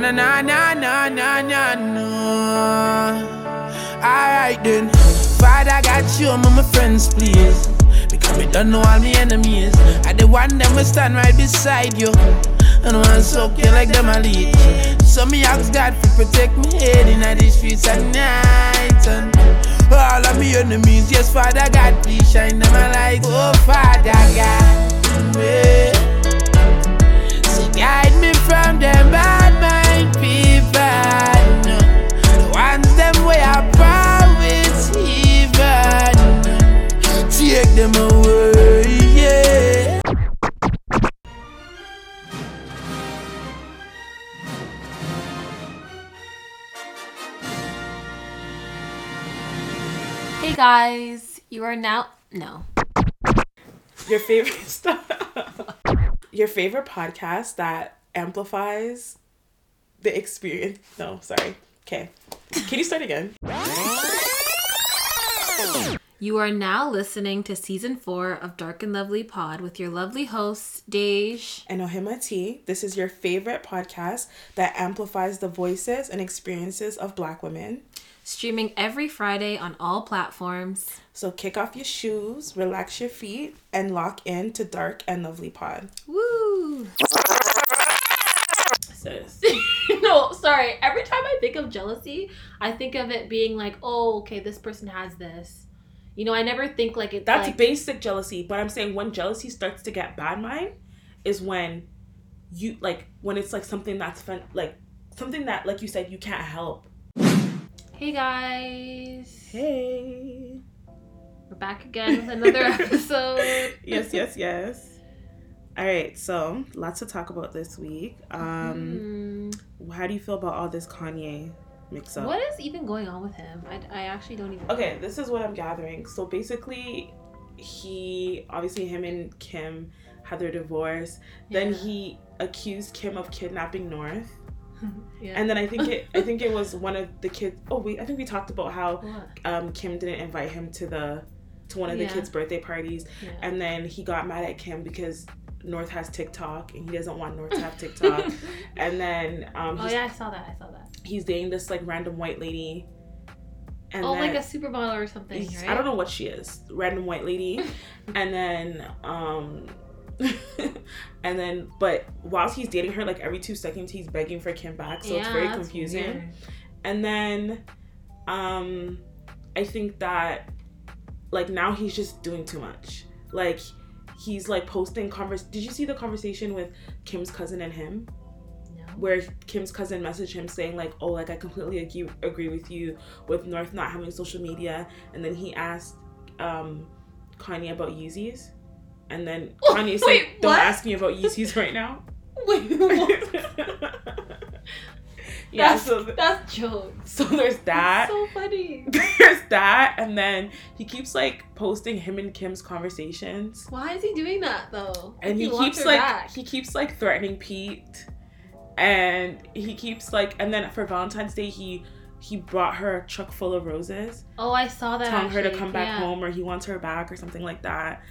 na na na na na na na no. Alright then, Father God, show me my friends, please. Because me don't know all my enemies. I the one them will stand right beside you. And one soak you like them a lead. So me ask God to protect me head in the streets at night. And all of me enemies, yes, Father God, please shine them a light. Oh, Father God, yeah. So guide me from them guys, you are now no. Your favorite stuff. Your favorite podcast that amplifies the experience. No, sorry. Okay. Can you start again? You are now listening to season four of Dark and Lovely Pod with your lovely hosts, Dej. And Ohima T. This is your favorite podcast that amplifies the voices and experiences of Black women. Streaming every Friday on all platforms. So kick off your shoes, relax your feet, and lock in to Dark and Lovely Pod. Woo! No, sorry. Every time I think of jealousy, I think of it being like, oh, okay, this person has this. You know, I never think like it's That's like, basic jealousy, but I'm saying when jealousy starts to get bad mind is when you like when it's like something that's fun like something that like you said you can't help. Hey guys. Hey. We're back again with another episode. Yes, yes, yes. All right, so lots to talk about this week. Um Hmm. how do you feel about all this Kanye mix up? What is even going on with him? I, I actually don't even. Okay, this is what I'm gathering. So basically, he obviously him and Kim had their divorce. Then he accused Kim of kidnapping North, yeah. and then I think it I think it was one of the kids. Oh wait, I think we talked about how um, Kim didn't invite him to the to one of the Yeah. kids' birthday parties, Yeah. and then he got mad at Kim because North has TikTok and he doesn't want North to have TikTok, and then um, oh yeah, I saw that. I saw that. he's dating this like random white lady. And oh, like a supermodel or something, right? I don't know what she is, random white lady, and then um, and then but whilst he's dating her, like every two seconds he's begging for Kim back, so it's very confusing. weird. And then, um, I think that like now he's just doing too much. Like he's like posting converse. Did you see the conversation with Kim's cousin and him? Where Kim's cousin messaged him saying like, "Oh, like I completely agree agree with you with North not having social media," and then he asked um, Kanye about Yeezys, and then Kanye said, "Don't what? ask me about Yeezys right now." Wait, yeah, that's, so that's jokes. so there's that. so funny. There's that, and then he keeps like posting him and Kim's conversations, Why is he doing that though? and he, wants keeps like back. he keeps like threatening Pete, and he keeps like, and then for Valentine's Day he he brought her a truck full of roses, Oh, I saw that. telling her to come back yeah. home or he wants her back or something like that,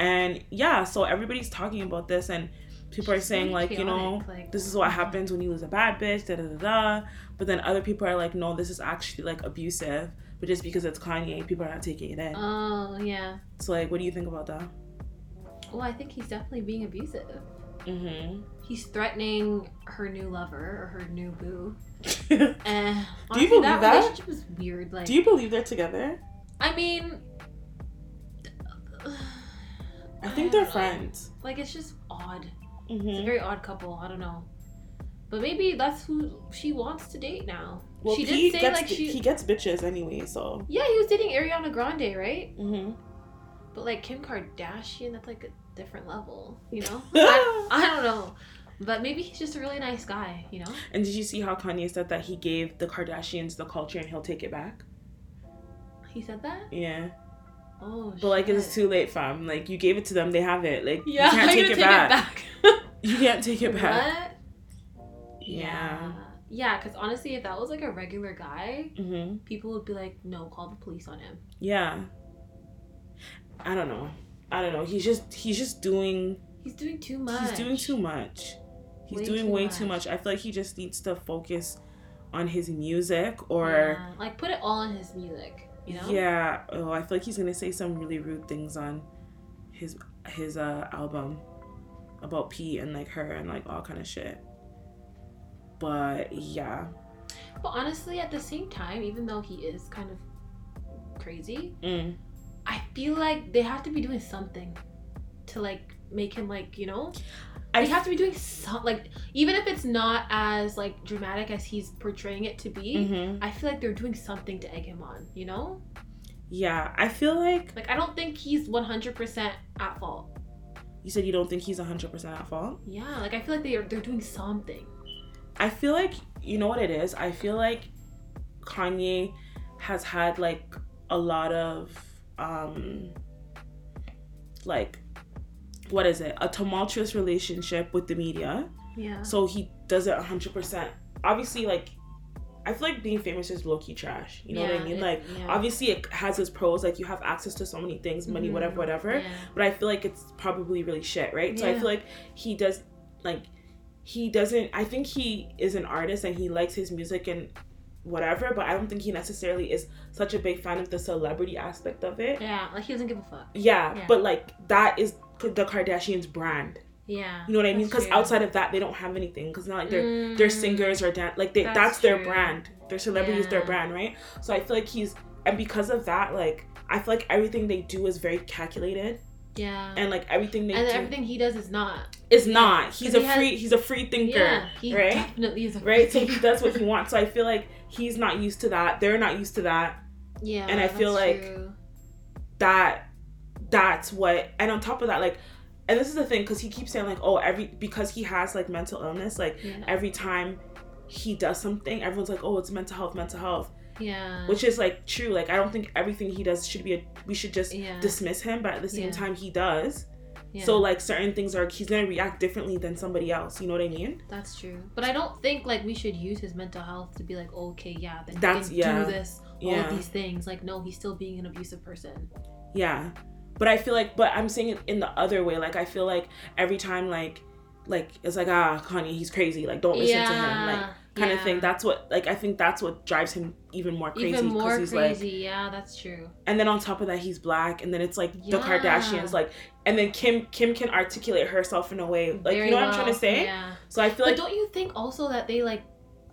and yeah, so everybody's talking about this and people are saying like you know like- this is what happens when you lose a bad bitch da da da da, but then other people are like no this is actually like abusive, but just because it's Kanye people are not taking it in. Oh yeah. so like, what do you think about that? Well, I think he's definitely being abusive. Mm-hmm. He's threatening her new lover or her new boo. do Eh, Do you believe that, that? relationship is weird. Like, do you believe they're together? I mean, I think they're know. friends. Like, it's just odd. It's a Mm-hmm. very odd couple. I don't know. But maybe that's who she wants to date now. Well, she did say gets like she. he gets bitches anyway, so. yeah, he was dating Ariana Grande, right? Mm-hmm. But like Kim Kardashian, that's like a different level, you know? I, I don't know. But maybe he's just a really nice guy, you know? And did you see how Kanye said that he gave the Kardashians the culture and he'll take it back? He said that? Yeah, Oh, but like it's too late, fam. Like you gave it to them, they have it. Like Yeah, you can't take it back. back. You can't take it back. What? Yeah. Yeah, because honestly, if that was like a regular guy, Mm-hmm. people would be like, no, call the police on him. Yeah. I don't know. I don't know. He's just he's just doing He's doing too much. he's doing too much. He's Way doing too way too much. much. I feel like he just needs to focus on his music or Yeah, like put it all in his music. You know. yeah. Oh, I feel like he's gonna say some really rude things on his his uh album about Pete and like her and like all kind of shit. But yeah. But honestly, at the same time, even though he is kind of crazy, Mm. I feel like they have to be doing something to like make him like you know. I have to be doing some like even if it's not as like dramatic as he's portraying it to be. hmm I feel like they're doing something to egg him on. You know, Yeah, I feel like like I don't think he's one hundred percent at fault. you said you don't think he's 100% at fault. Yeah, like I feel like they are they're doing something. I feel like you know what it is. I feel like Kanye has had like a lot of um like what is it? A tumultuous relationship with the media. Yeah. So he does it 100%. Obviously like I feel like being famous is low key trash. You know what I Yeah, mean? it- Like yeah. obviously it has its pros like you have access to so many things, money, Mhm. whatever, whatever Yeah. but I feel like it's probably really shit, right? So I feel like he does like he doesn't I think he is an artist and he likes his music and whatever, but I don't think he necessarily is such a big fan of the celebrity aspect of it. Yeah, like he doesn't give a fuck. Yeah, Yeah. but like that is the Kardashians brand. Yeah. You know what I mean? Because outside of that, they don't have anything. Because not like they're they're Mm. singers or dan- like they That's that's, their brand. Their celebrity is their brand, right? So I feel like he's and because of that, like I feel like everything they do is very calculated Yeah. and like everything they and do everything he does is not. is not. He's a he has- free. he's a free thinker, Yeah, he right? definitely is a Right. So he does what he wants. So I feel like he's not used to that. They're not used to that. Yeah, and I feel like- true. That that's what. And on top of that, like, and this is the thing because he keeps saying like, oh, every because he has like mental illness, like yeah, every time he does something, everyone's like, oh, it's mental health, mental health, yeah, which is like true. Like I don't think everything he does should be. A, we should just yeah, dismiss him, but at the same Yeah. time, he does. yeah, So like certain things are he's gonna react differently than somebody else. You know what I mean? that's true. But I don't think like we should use his mental health to be like, okay, yeah, then That's- he can yeah. do this, all Yeah. of these things. Like, no, he's still being an abusive person. Yeah. But I feel like but I'm saying it in the other way. Like I feel like every time like like it's like ah Kanye he's crazy like don't listen to him like kind of thing. That's what like I think that's what drives him even more crazy Even more he's crazy. like yeah, that's true. and then on top of that he's black and then it's like the Kardashians like and then Kim Kim can articulate herself in a way like Very you know what I'm trying to say? Yeah. So I feel But like don't you think also that they like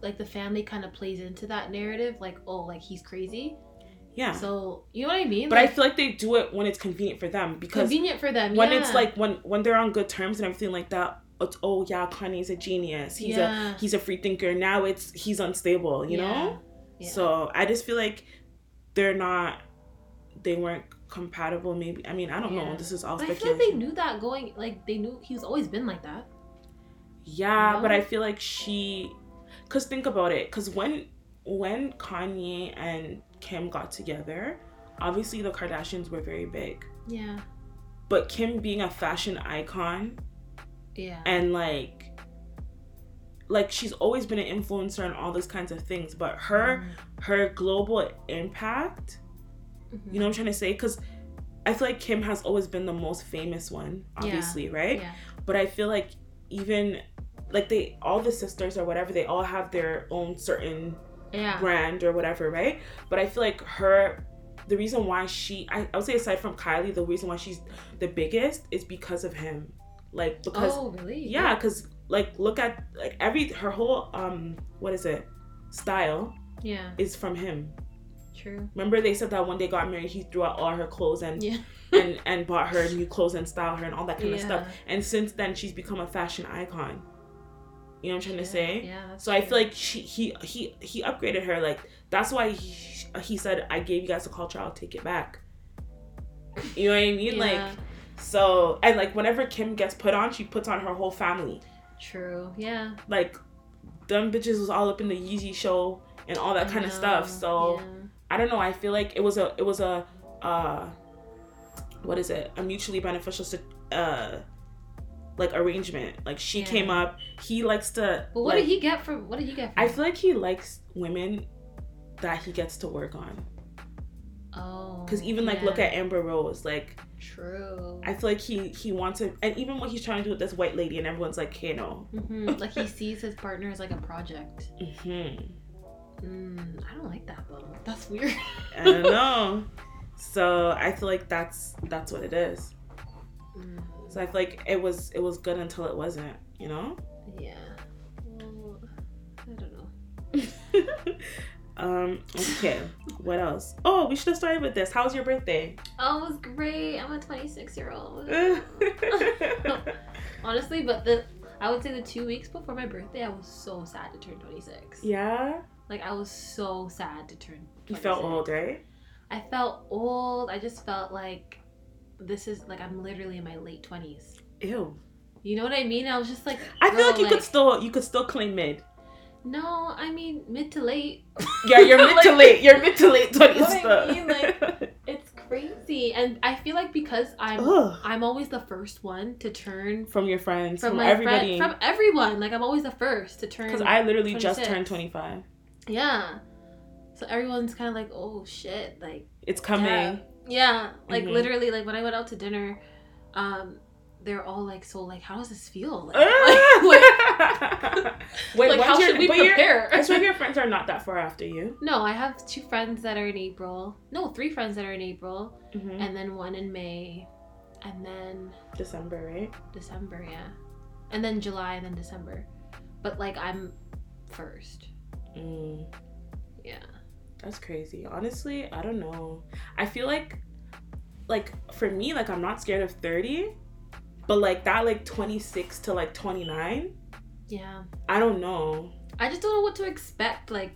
like the family kind of plays into that narrative like oh like he's crazy yeah. so you know what i mean but I feel like they do it when it's convenient for them because convenient for them when yeah. it's like when when they're on good terms and everything like that it's oh yeah Kanye's a genius he's yeah. a he's a free thinker now it's he's unstable you know Yeah. so i just feel like they're not they weren't compatible maybe i mean i don't know Yeah. this is all but i feel like they knew that going like they knew he's always been like that yeah you but i feel like she because think about it because when when kanye and kim got together obviously the kardashians were very big. Yeah. But kim being a fashion icon yeah. and like like she's always been an influencer and all those kinds of things but her her global impact Mhm. you know what i'm trying to say? Because i feel like kim has always been the most famous one obviously right? Yeah. But i feel like even like they all the sisters or whatever they all have their own certain yeah. brand or whatever right? But i feel like her the reason why she I, I would say aside from kylie the reason why she's the biggest is because of him. Like because oh really? Yeah because like look at like every her whole um what is it style yeah. is from him. True. Remember they said that when they got married he threw out all her clothes and yeah. and and bought her new clothes and styled her and all that kind of stuff and since then she's become a fashion icon you know what i'm trying to say yeah so i true. feel like she he he he upgraded her like that's why he, he said i gave you guys a culture i'll take it back you know what i mean like so and like whenever kim gets put on she puts on her whole family true yeah like them bitches was all up in the Yeezy show and all that I kind of stuff. So yeah. I don't know. I feel like it was a it was a uh what is it? A mutually beneficial uh like arrangement. Like she Yeah. came up. He likes to. but what like, did he get from what did he get from I feel like he likes women that he gets to work on. oh Because even like look at Amber Rose. Like True. I feel like he he wants to, and even what he's trying to do with this white lady, and everyone's like, "Hey, no." hmm Like he sees his partner as like a project. hmm Mm, I don't like that though. That's weird. I don't know. So I feel like that's that's what it is. Mm, So I feel like it was it was good until it wasn't. You know. yeah. Well, I don't know. um. Okay. What else? Oh, we should have started with this. How was your birthday? Oh, it was great. I'm a 26 year old. Honestly, but the I would say the two weeks before my birthday, I was so sad to turn 26. yeah. Like I was so sad to turn. 26. You felt old, right? I felt old. I just felt like this is like I'm literally in my late 20s. Ew. You know what I mean? I was just like, I feel like you could still you could still claim mid. No, I mean mid to late. Yeah, you're mid to late. You're mid to late twenties. What I mean, like- It's crazy, and I feel like because I'm Ugh. I'm always the first one to turn From your friends, from, from, everybody. friend, from everyone. Like I'm always the first to turn. Because I literally just turned 25. yeah. So everyone's kind of like, oh shit, like It's coming. Yeah, yeah. like Mhm. literally, like when I went out to dinner, um, they're all like, so like, how does this feel? Like, Ah! like, Wait, like, how your- should we your- prepare? I swear your friends are not that far after you. no, I have two friends that are in April. No, three friends that are in April, Mhm. and then one in May, and then December, right? December, yeah, and then July, and then December. But like, I'm first. Mm, Yeah. That's crazy. Honestly, I don't know. I feel like, like for me, like I'm not scared of 30, but like that, like 26 to like 29, Yeah. I don't know. I just don't know what to expect. Like,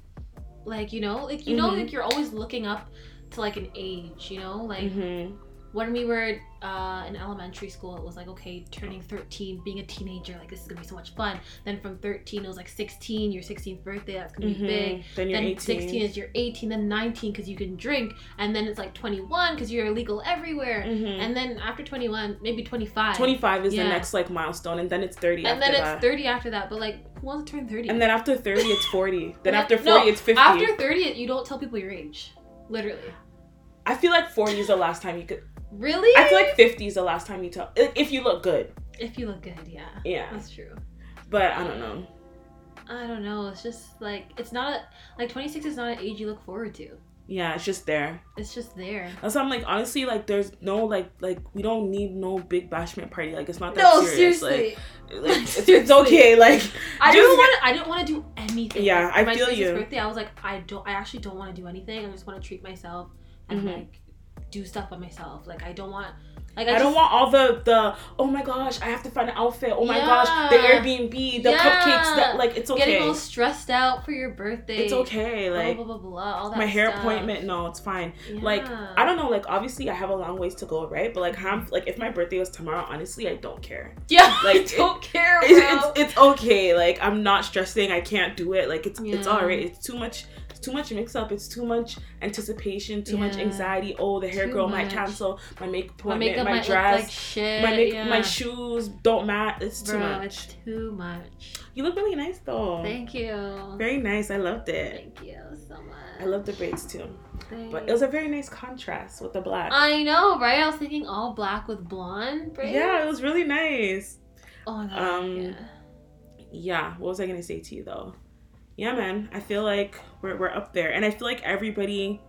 like you know, like you know, Mhm. like you're always looking up to like an age. You know, like hmm when we were uh, in elementary school, it was like okay, turning 13, being a teenager, like this is gonna be so much fun. Then from 13, it was like 16, your 16th birthday, that's gonna be big. Mm-hmm. Then you're Then 18. 16 is your 18, then 19 because you can drink, and then it's like 21 because you're illegal everywhere. Mhm. And then after 21, maybe 25. 25 is Yeah. the next like milestone, and then it's 30. And after then it's that. 30 after that. But like, who wants to turn 30? And then after 30, it's 40. Then after then- 40, no, it's 50. After 30, you don't tell people your age. Literally. I feel like 40 is the last time you could. Really? I feel like 50 is the last time you tell. If you look good. if you look good, yeah. Yeah. That's true. But I don't know. I don't know. It's just like it's not a like 26 is not an age you look forward to. Yeah, it's just there. It's just there. That's why I'm like, honestly, like, there's no, like, like, we don't need no big bashment party. Like, it's not that No, serious. seriously. Like, like it's, it's okay. Like, I didn't want to. I didn't want to do anything. Yeah, I my feel 26th you. birthday, I was like, I don't. I actually don't want to do anything. I just want to treat myself and Mhm. like do stuff by myself. Like I don't want. Like I, I, don't want all the the oh my gosh I have to find an outfit oh my gosh the Airbnb the Yeah. cupcakes that like it's okay getting all stressed out for your birthday. it's okay like blah blah blah. blah all that. my hair stuff. appointment no it's fine like I don't know like obviously I have a long ways to go right but like how like if my birthday was tomorrow honestly I don't care Yeah, like, I don't care, bro. it's, it's okay like I'm not stressing I can't do it like it's it's all right it's too much too much mix up it's too much anticipation too much anxiety oh the hair Too girl might cancel my make my appointment makeup my dress like shit. my make yeah. my shoes don't match. It's too Bro, much. it's too much. You look really nice though. Thank you. Very nice. I loved it. Thank you so much. I love the braids too. Thanks. But it was a very nice contrast with the black. I know, right? I was thinking all black with blonde braids. yeah, it was really nice. Oh my god. Um, yeah. Yeah. What was I gonna say to you though? Yeah, man. I feel like we're we're up there, and I feel like everybody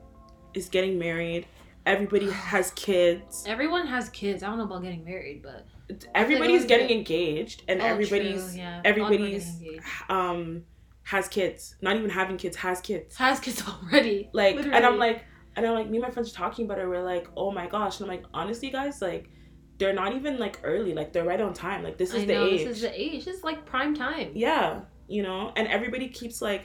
is getting married. Everybody has kids. Everyone has kids. I don't know about getting married, but Everybody's everyone's getting get- engaged, and Oh, everybody's true, yeah. All people are everybody's um has kids. Not even having kids has kids. has kids already. like and i'm like and i'm like me and my friends are talking about it we're like oh my gosh and i'm like honestly guys like they're not even like early like they're right on time like this is the age this is the age. Is like prime time. yeah you know and everybody keeps like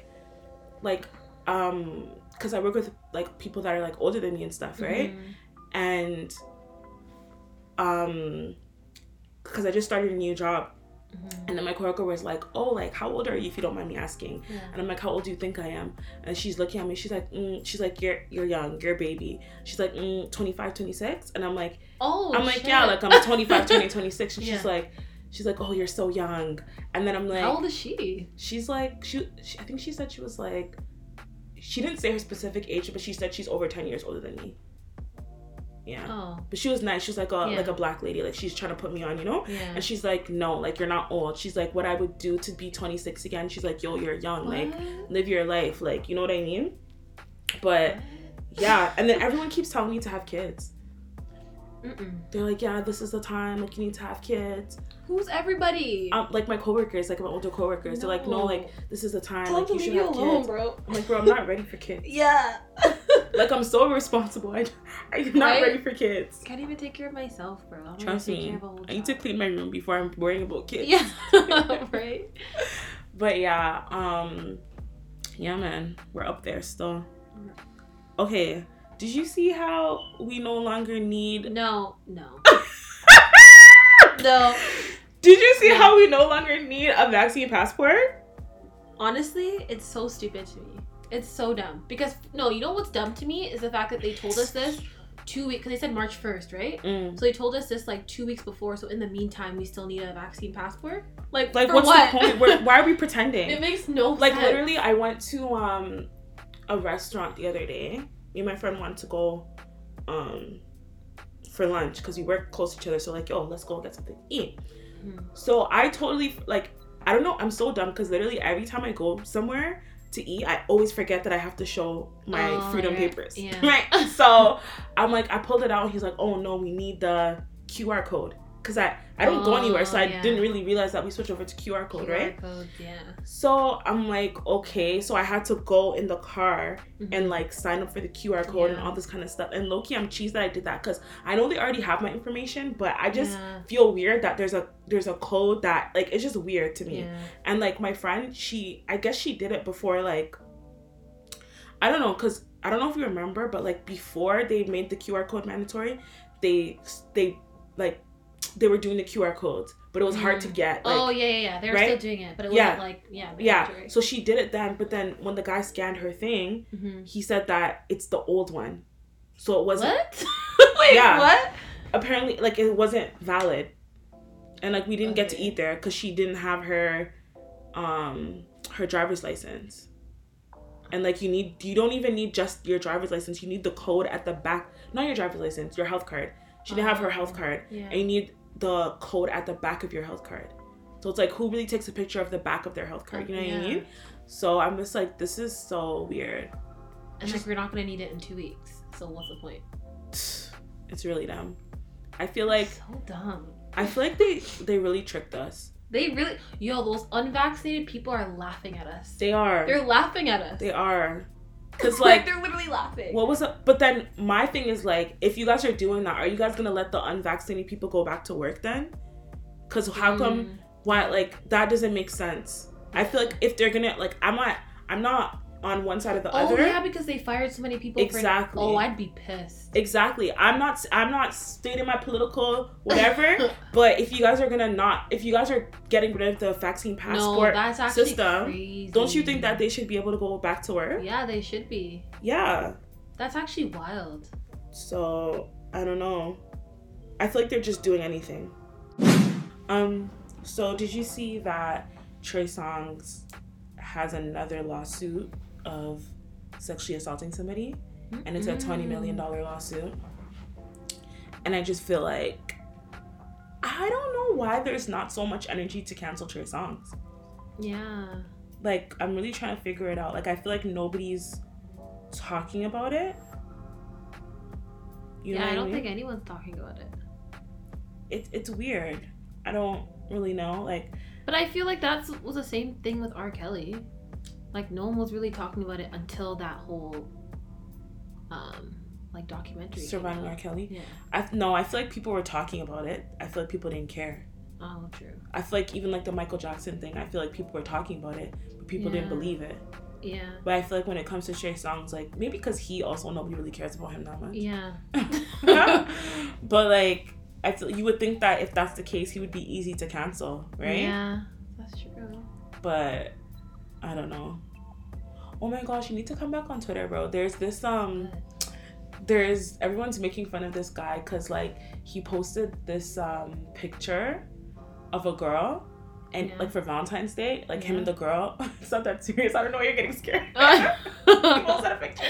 like um because i work with like people that are like older than me and stuff right Mhm. and um because i just started a new job Mhm. and then my coworker was like oh like how old are you if you don't mind me asking Yeah. and I'm like, how old do you think I am? And she's looking at me. She's like, mm, she's like, you're you're young, you're a baby. She's like, mm, 25, 26. And I'm like, Oh. I'm like, shit. yeah, like I'm 25, 20, 26. And Yeah. she's like, she's like, oh, you're so young. And then I'm like, How old is she? she's like, she, she, I think she said she was like, she didn't say her specific age, but she said she's over 10 years older than me. Yeah. Oh, But she was nice. She was like a Yeah. like a black lady. Like she's trying to put me on, you know? yeah. And she's like, no, like you're not old. She's like, what I would do to be 26 again. She's like, yo, you're young. Like live your life. Like you know what I mean? But yeah, and then everyone keeps telling me to have kids. Mm-mm. They're like, yeah, this is the time. Like you need to have kids. Who's everybody? Um, like my coworkers, like my older coworkers, they're like, no, No. like this is the time. Tell like you should have alone, kids. bro. I'm like, bro, I'm not ready for kids. Yeah. Like I'm so responsible. I, I'm not Right? ready for kids. Can't even take care of myself, bro. I'm Trust me. care of a whole I need to clean my room before I'm worrying about kids. Yeah. right. But yeah, um, yeah, man, we're up there still. Okay, did you see how we no longer need? No. No. no. Did you see No. how we no longer need a vaccine passport? Honestly, it's so stupid to me. It's so dumb. Because no, you know what's dumb to me is the fact that they told us this two weeks. Because they said March first, right? Mm. So they told us this like two weeks before. So in the meantime, we still need a vaccine passport. Like, Like, what's what? the point? We're, why are we pretending? it makes no like sense. literally, I went to um a restaurant the other day. Me and my friend wanted to go um for lunch because we work close to each other. So like, yo, let's go get something to eat. Mhm. So I totally like I don't know. I'm so dumb because literally every time I go somewhere to eat, I always forget that I have to show my Oh, freedom right. papers. Yeah. Right. So I'm like, I pulled it out. And he's like, oh no, we need the QR code because I I don't go Oh, anywhere, so I yeah. didn't really realize that we switched over to QR code, QR right? codes, yeah. So I'm like, okay. So I had to go in the car Mhm. and like sign up for the QR code and all this kind of stuff. And Loki, I'm cheesed that I did that because I know they already have my information, but I just yeah. feel weird that there's a there's a code that like it's just weird to me. yeah. And like my friend, she I guess she did it before like I don't know cuz I don't know if you remember, but like before they made the QR code mandatory, they they like they were doing the QR codes, but it was hard to get. Like, oh yeah, yeah, yeah. They were right? still doing it, but it Yeah. wasn't like yeah. yeah. So she did it then, but then when the guy scanned her thing, Mhm. he said that it's the old one. So it wasn't What? Wait, Yeah. what? apparently like it wasn't valid. And like we didn't get to eat there cuz she didn't have her um her driver's license. And like you need you don't even need just your driver's license. You need the code at the back. Not your driver's license, your health card. She didn't have her health Oh, card. Yeah. And you need the code at the back of your health card. So it's like who really takes a picture of the back of their health card? You know what I mean? So I'm just like, this is so weird. And like we're not gonna need it in two weeks. So what's the point? It's really dumb. I feel like so dumb. I feel like they they really tricked us. They really yo, those unvaccinated people are laughing at us. They are. They're laughing at us. They are. Cause like like they're literally laughing. what was it? But then my thing is like, if you guys are doing that, are you guys gonna let the unvaccinated people go back to work then? Cause how come Mm, why like that doesn't make sense. I feel like if they're gonna like I'm not I'm not on one side or the Oh other. yeah, because they fired so many people. Exactly. For, oh, I'd be pissed. Exactly. I'm not I'm not stating my political whatever, but if you guys are gonna not if you guys are getting rid of the vaccine no, passport, that's system, crazy. don't you think that they should be able to go back to work? Yeah, they should be. Yeah. That's actually wild. So I don't know. I feel like they're just doing anything. Um. So did you see that Trey Songz has another lawsuit of sexually assaulting somebody, and it's a twenty mm. million dollar lawsuit? And I just feel like I don't know why there's not so much energy to cancel Trey Songz. Yeah. Like I'm really trying to figure it out. Like I feel like nobody's talking about it. You know yeah, I don't mean? think anyone's talking about it. it, it's weird. I don't really know. Like, But I feel like that was the same thing with R. Kelly. Like no one was really talking about it until that whole um like documentary. surviving. R. Kelly. Yeah. I no, I feel like people were talking about it. I feel like people didn't care. Oh, true. I feel like even like the Michael Jackson thing. I feel like people were talking about it, but people didn't believe it. Yeah. But I feel like when it comes to Trey Songz, like maybe because he also nobody really cares about him that much. Yeah. but like, I feel you would think that if that's the case, he would be easy to cancel, right? Yeah. That's true. But I don't know. Oh my gosh, you need to come back on Twitter, bro. There's this um there's everyone's making fun of this guy because like he posted this um picture of a girl and Yeah. like for valentine's day like him and the girl it's not that serious i don't know why you're getting scared he posted a picture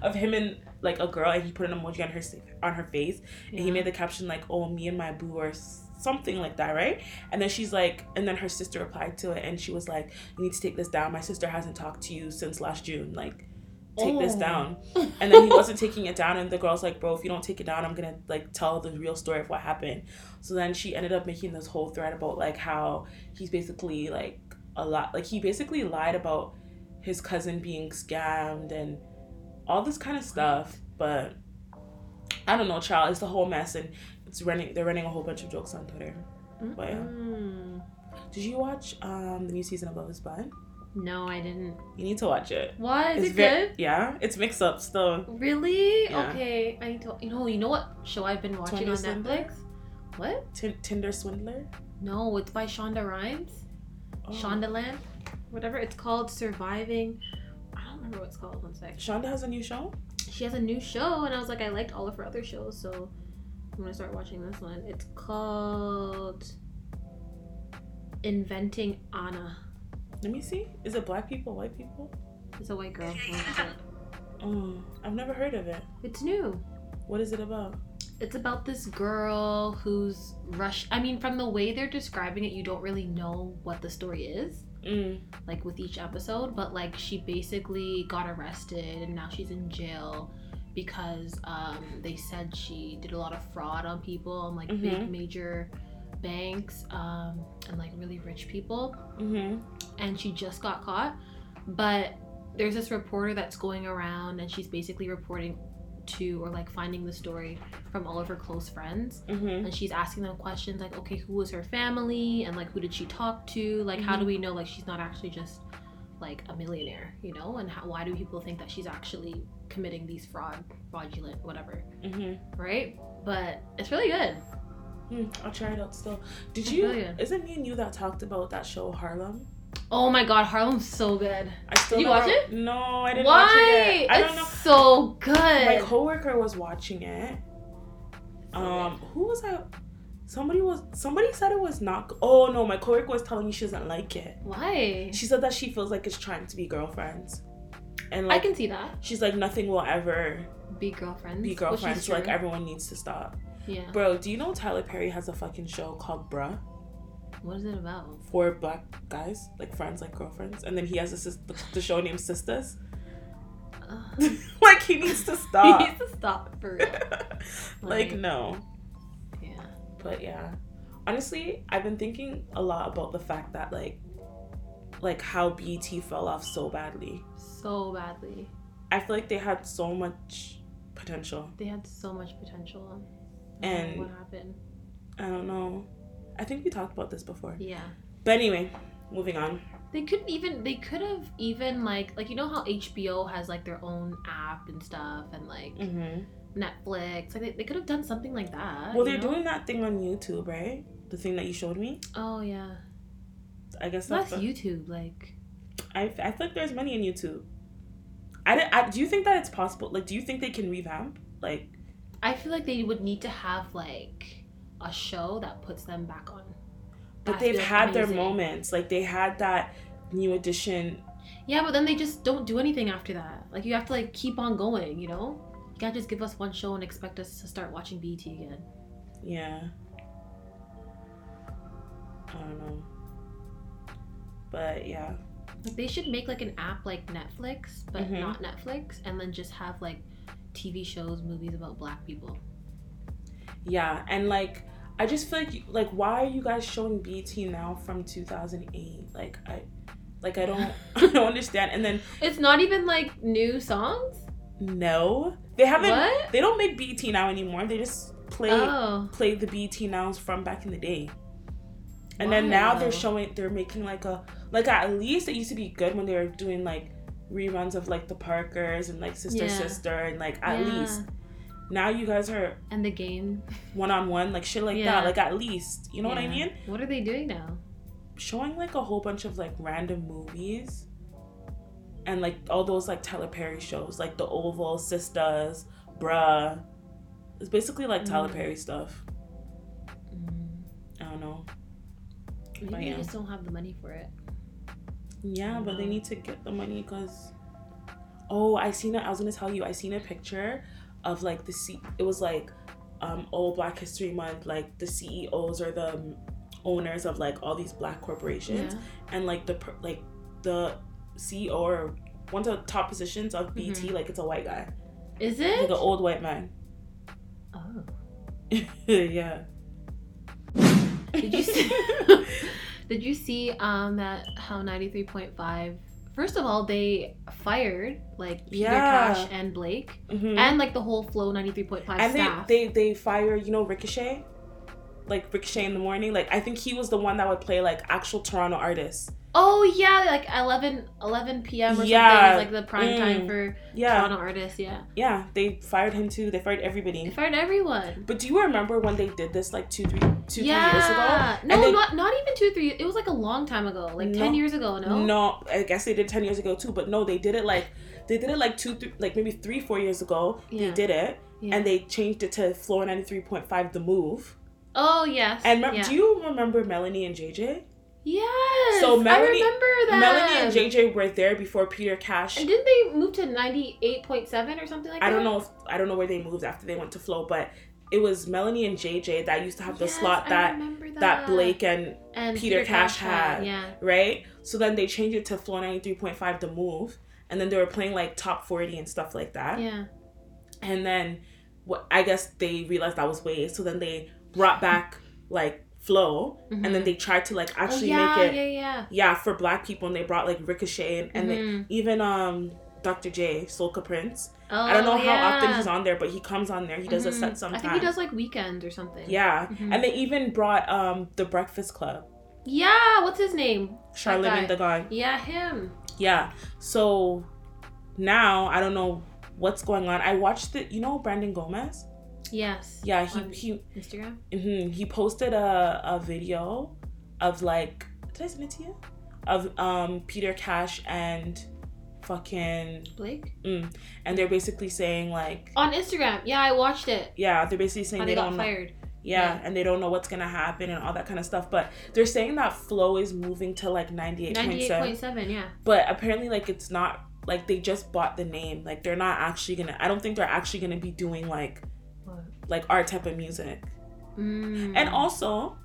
of him and like a girl and he put an emoji on her on her face and he made the caption like oh me and my boo or s- something like that right? And then she's like and then her sister replied to it and she was like you need to take this down. My sister hasn't talked to you since last june. Like take this Oh. down. And then he wasn't taking it down and the girl's like bro if you don't take it down i'm gonna like tell the real story of what happened. So then she ended up making this whole thread about like how he's basically like a lot like he basically lied about his cousin being scammed and all this kind of stuff but i don't know child it's the whole mess and it's running they're running a whole bunch of jokes on twitter But yeah. Did you watch um the new season of love is blind No, I didn't. you need to watch it Why is it's it ve- good? yeah it's mixed up still Really? Yeah. Okay. I need to. You know. You know what show I've been watching Tinder on Swindler? Netflix? What? Tin tinder swindler No, it's by Shonda Rhimes. Oh. Shondaland, whatever it's called. Surviving. I don't remember what it's called. One sec. shonda has a new show She has a new show, and I was like, I liked all of her other shows, so I'm gonna start watching this one. It's called Inventing Anna. let me see is it black people white people It's a white girl. who oh i've never heard of it It's new. what is it about It's about this girl who's rush. I mean, from the way they're describing it, you don't really know what the story is, mm. like with each episode. But like, she basically got arrested and now she's in jail because um, they said she did a lot of fraud on people on like big Mhm. major banks um, and like really rich people. Mm-hmm. And she just got caught. But there's this reporter that's going around and she's basically reporting to or like finding the story from all of her close friends Mm-hmm. and she's asking them questions like okay who was her family and like who did she talk to like how do Mhm. we know like she's not actually just like a millionaire you know and how, why do people think that she's actually committing these fraud fraudulent whatever Mm-hmm. right but it's really good Mm, I'll try it out still. Did It's you? really good. Isn't me and you that talked about that show Harlem? oh my god harlem's so good I still Did you watch it? No, I didn't why watch it yet. I it's don't know. so good My coworker was watching it. So Um, who was I? Somebody was. Somebody said it was not. Oh no, my coworker was telling me she doesn't like it. why She said that she feels like it's trying to be girlfriends, and i can see that she's like nothing will ever be girlfriends be girlfriends. Like everyone needs to stop. yeah Bro, do you know Tyler Perry has a fucking show called Bruh? what is it about Four black guys, like friends, like girlfriends, and then he has a sis- the, show named Sistas. Like he needs to stop. he needs to stop for real like Like- no, but yeah. Honestly, I've been thinking a lot about the fact that like, like how BT fell off so badly. so badly. I feel like they had so much potential. They had so much potential. I don't know And- what happened? I don't know. I think we talked about this before. Yeah. But anyway, moving on. They couldn't even. They could have even like like you know how HBO has like their own app and stuff and like hmm Netflix. Like they, they could have done something like that. Well, they're know? doing that thing on YouTube, right? The thing that you showed me. Oh yeah. I guess That's that's. YouTube. Like I, I feel like there's money in YouTube. I, didn't- I do you think that it's possible? Like, do you think they can revamp? Like, I feel like they would need to have like a show that puts them back on. but they've had their moments. Like, they had that new edition. Yeah, but then they just don't do anything after that. Like you have to like keep on going. You know. You can't just give us one show and expect us to start watching BT again. Yeah. I don't know. But yeah, Like they should make like an app like Netflix, but Mhm. not Netflix, and then just have like TV shows, movies about black people. yeah, and like, I just feel like, like, why are you guys showing BT now from 2008? Like, I, like, I don't, I don't understand. And then It's not even like new songs. No, they haven't. What? They don't make BT now anymore. They just play Oh, play the BT nows from back in the day. And then now they're showing they're making like a like at least it used to be good when they were doing like reruns of like the Parkers and like Sister Yeah. Sister and like at Yeah. least now you guys are and the game. one on one like shit like Yeah. that like at least you know what I mean What are they doing now? showing like a whole bunch of like random movies and like all those like Tyler Perry shows like the Oval Sistas bruh it's basically like Tyler Mm. Perry stuff Mm, I don't know Maybe they yeah. just don't have the money for it. Yeah, but they need to get the money because. Oh, I seen it. I was gonna tell you. I seen a picture of like the C. It was like um old Black History Month. Like the CEOs or the owners of like all these black corporations, Yeah. and like the like the CEO or one of the top positions of BT. Like it's a white guy, Is like it? an old white man. Oh. yeah. Did you see? Did you see um that how ninety three point five? First of all, they fired like Peter Yeah. Cash and Blake, Mhm. and like the whole Flow ninety three point five and staff. they, they they fire you know Ricochet, like Ricochet in the morning. Like I think he was the one that would play like actual Toronto artists. Oh yeah, like 11, 11 p.m. or Yeah. something was like the prime Mm. time for Yeah, Toronto artists. Yeah, yeah. They fired him too. They fired they everybody. fired everyone. But do you remember when they did this like two three two yeah, three years ago? no, they- not not even two three. It was like a long time ago, like ten years ago. No, No, I guess they did ten years ago too. But no, they did it like they did it like two three like maybe three four years ago. Yeah. They did it Yeah. and they changed it to Flow ninety three point five. The move. oh yes, And remem- yeah. do you remember Melanie and JJ? Yes. So Melanie- I remember that. Melanie and JJ were there before Peter Cash. And didn't they move to ninety eight point seven or something like that? I don't know if I don't know where they moved after they went to Flow, but it was Melanie and JJ that used to have the Yes, slot that that that Blake and and Peter Cash had. Yeah. right. So then they changed it to Flow ninety three point five to move, and then they were playing like top forty and stuff like that. Yeah. And then what I guess they realized that was way, so then they brought back like Flow, and then Mhm. they tried to like Oh, actually yeah, make it yeah, yeah. yeah for black people, and they brought like Ricochet and, and they, even um Dr. J Soulka Prince. Oh, I don't know how often he's on there, but he comes on there. He does a Mhm. set sometimes. I think he does like weekend or something. Yeah, Mhm. and they even brought um the Breakfast Club, Yeah. What's his name? Charlotte guy. the guy. Yeah, him. Yeah, so now I don't know what's going on. I watched it. You know Brandon Gomez? Yes. Yeah, he On he Instagram. mhm, he posted a a video of like did I send it to you? Of um Peter Cash and fucking Blake mm, and they're basically saying like on Instagram. Yeah, I watched it. yeah they're basically saying How they, they got don't know fired. Yeah, Yeah. and they don't know what's gonna happen and all that kind of stuff. But they're saying that flow is moving to like ninety eight point Ninety eight seven. point seven. Yeah. But apparently, like it's not like they just bought the name. Like they're not actually gonna. I don't think they're actually gonna be doing like like our type of music. Mm. And also,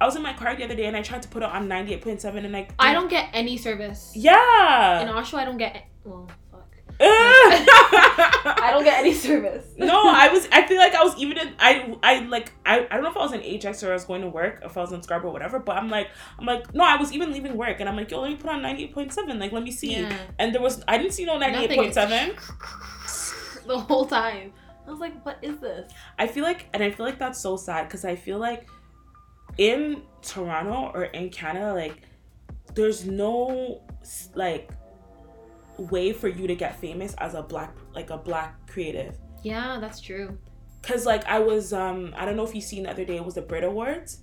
I was in my car the other day and I tried to put it on ninety eight point seven and I I don't get any service. Yeah. In. Oshawa, I don't get. Well, fuck. I don't get any service. no, I was. I feel like I was even in. I I like. I, I don't know if I was in Ajax or I was going to work, if I was in Scarborough, or whatever. But I'm like, I'm like, no, I was even leaving work, and I'm like, yo, let me put on ninety eight point seven. Like, let me see. Yeah. And there was, I didn't see no ninety eight Nothing. point seven. the whole time. I was like, what is this? I feel like, and I feel like that's so sad because I feel like in Toronto or in Canada, like, there's no like way for you to get famous as a black, like a black creative. Yeah, that's true. Cause like I was um I don't know if you seen the other day it was the Brit Awards.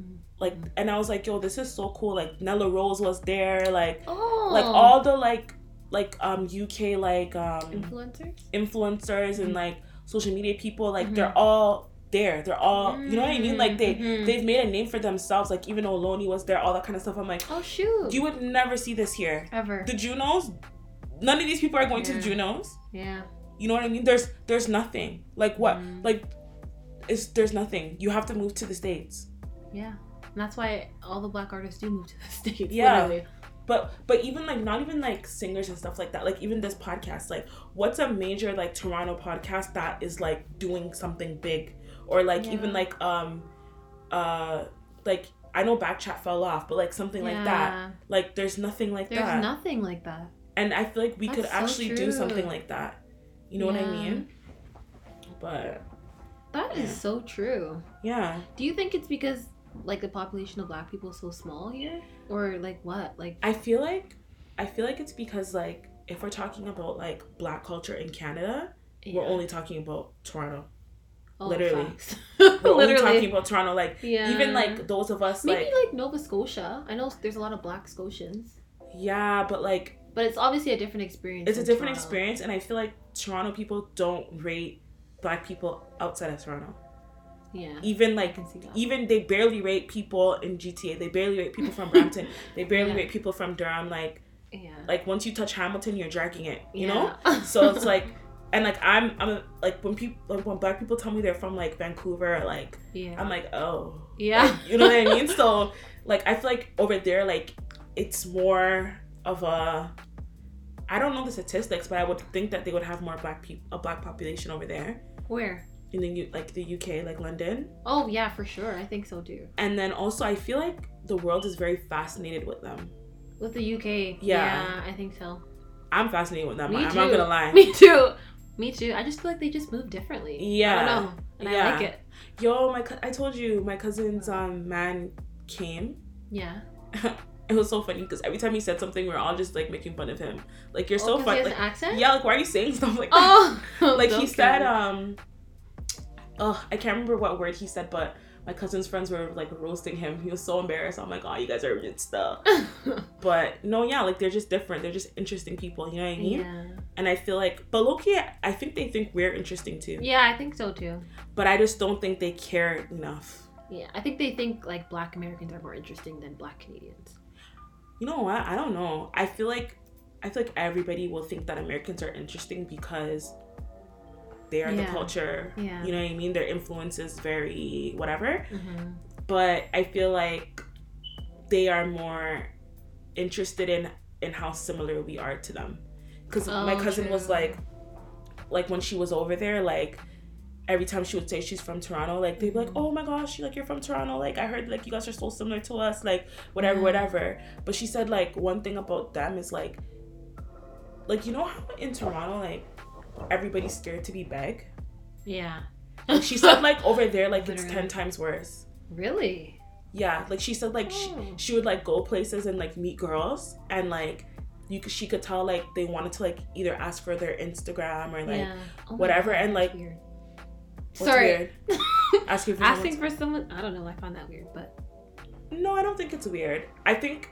Mhm. Like and I was like, yo, this is so cool. Like Nella Rose was there, like Oh. like all the like like um UK like um influencers. influencers and Mhm. like social media people, like Mhm. they're all there. They're all you know what I mean? Like they Mhm. they've made a name for themselves. Like even though Loney was there, all that kind of stuff. I'm like, Oh shoot. you would never see this here. ever? The Junos, none of these people are going to the Junos. yeah. You know what I mean? There's there's nothing. Like what? Mhm. Like it's there's nothing. You have to move to the states. Yeah. And that's why all the black artists do move to the states. Yeah. literally. But but even like not even like singers and stuff like that. Like even this podcast. Like what's a major like Toronto podcast that is like doing something big or like even like um uh like I know Backchat fell off, but like something like that. Like there's nothing like There's that. There's nothing like that. and I feel like we could so actually do something like that. You know what I mean? But That is Yeah. so true. yeah. Do you think it's because like the population of black people is so small here, or like what? Like I feel like I feel like it's because like if we're talking about like black culture in Canada, we're only talking about Toronto. Oh, literally. We're only talking about Toronto. Like yeah. even like those of us maybe like like, Nova Scotia. I know there's a lot of black Scotians, yeah, but like but it's obviously a different experience. it's a different Toronto. experience and I feel like Toronto people don't rate black people outside of Toronto. Yeah. Even like can see that. even they barely rate people in GTA. They barely rate people from Brampton. They barely Yeah. rate people from Durham. Like Yeah. Like once you touch Hamilton, you're dragging it. You Yeah. know. So it's like, and like I'm, I'm like when people, like when black people tell me they're from like Vancouver, like yeah. I'm like, oh, yeah. Like, you know what I mean? So like I feel like over there, like it's more of a. I don't know the statistics, but I would think that they would have more black people, a black population over there Where? In the U- like the UK, like London. Oh yeah, for sure. I think so too. And then also, I feel like the world is very fascinated with them. With the UK. Yeah. I think so. I'm fascinated with them. Me I'm not gonna lie. Me too. Me too. I just feel like they just move differently. Yeah. I don't know. And I like it. Yo, my cou- I told you my cousin's um man came. Yeah. It was so funny because every time he said something, we are all just like making fun of him. Like you're Oh, so 'cause fun. He has Like, accent. yeah, like why are you saying stuff like that? Oh. like he said um oh i can't remember what word he said but my cousin's friends were like roasting him. He was so embarrassed. I'm like oh you guys are just stuff but no yeah like they're just different. They're just interesting people you know what i mean? Yeah. and i feel like but loki i think they think we're interesting too. Yeah, I think so too. but i just don't think they care enough. Yeah, I think they think like Black Americans are more interesting than Black Canadians. you know what? I don't know. I feel like i feel like everybody will think that americans are interesting because they are the culture Yeah. you know what i mean their influence is very whatever Mm-hmm. but I feel like they are more interested in in how similar we are to them. Because my Oh, cousin was like, like when she was over there, like every time she would say she's from Toronto, like they'd be like, Mhm. "Oh my gosh, like you're from Toronto. Like I heard like you guys are so similar to us. Like whatever, Yeah. whatever." But she said like one thing about them is like, like you know how in Toronto like everybody's scared to be beg. Yeah. Like, she said like over there like it's ten times worse. Really? Yeah, like she said, like she, Oh. she would like go places and like meet girls, and like you could, she could tell like they wanted to like either ask for their Instagram or like yeah. Oh whatever, God, and, like, weird. Sorry. weird? asking for Asking for someone. I don't know. I find that weird, but No, I don't think it's weird. I think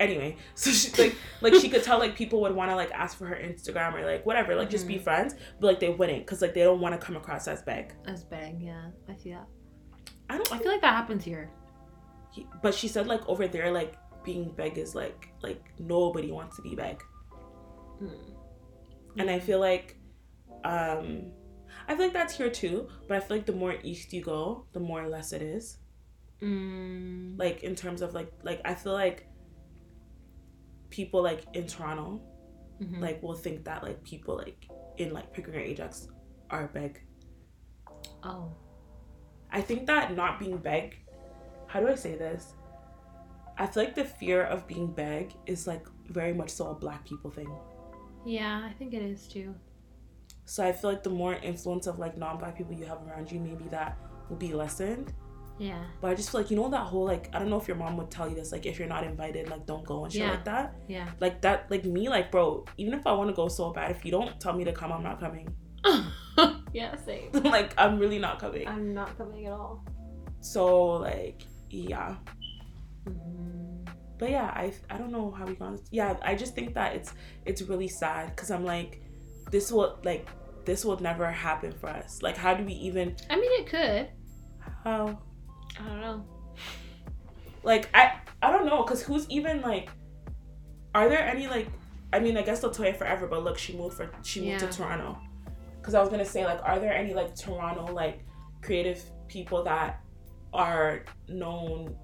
anyway. So she like like she could tell like people would want to like ask for her Instagram or like whatever, like just be Mhm. friends, but like they wouldn't because like they don't want to come across as beg. as bang. Yeah, I see that. I don't. I feel like that happens here. But she said like over there like being beg is like like nobody wants to be beg. Mm. and I feel like um I feel like that's here too, but I feel like the more east you go, the more less it is. Mm. Like in terms of like like I feel like people like in Toronto Mhm. like will think that like people like in like Pickering or Ajax are beg. oh. I think that not being beg, how do I say this? I feel like the fear of being beg is like very much so a black people thing. Yeah, I think it is too. So I feel like the more influence of like non-black people you have around you, maybe that will be lessened. Yeah. But I just feel like you know that whole like I don't know if your mom would tell you this like if you're not invited like don't go and shit Yeah. like that Yeah. like that like me like bro even if I want to go so bad if you don't tell me to come I'm not coming yeah, same. like I'm really not coming I'm not coming at all. so like yeah Mhm. but yeah I I don't know how we got yeah I just think that it's it's really sad because I'm like this will like this will never happen for us like how do we even I mean, it could. how I don't know. like I I don't know because who's even like are there any like I mean I guess Latoya forever but look she moved for she moved Yeah. to Toronto because I was gonna say like are there any like Toronto like creative people that are known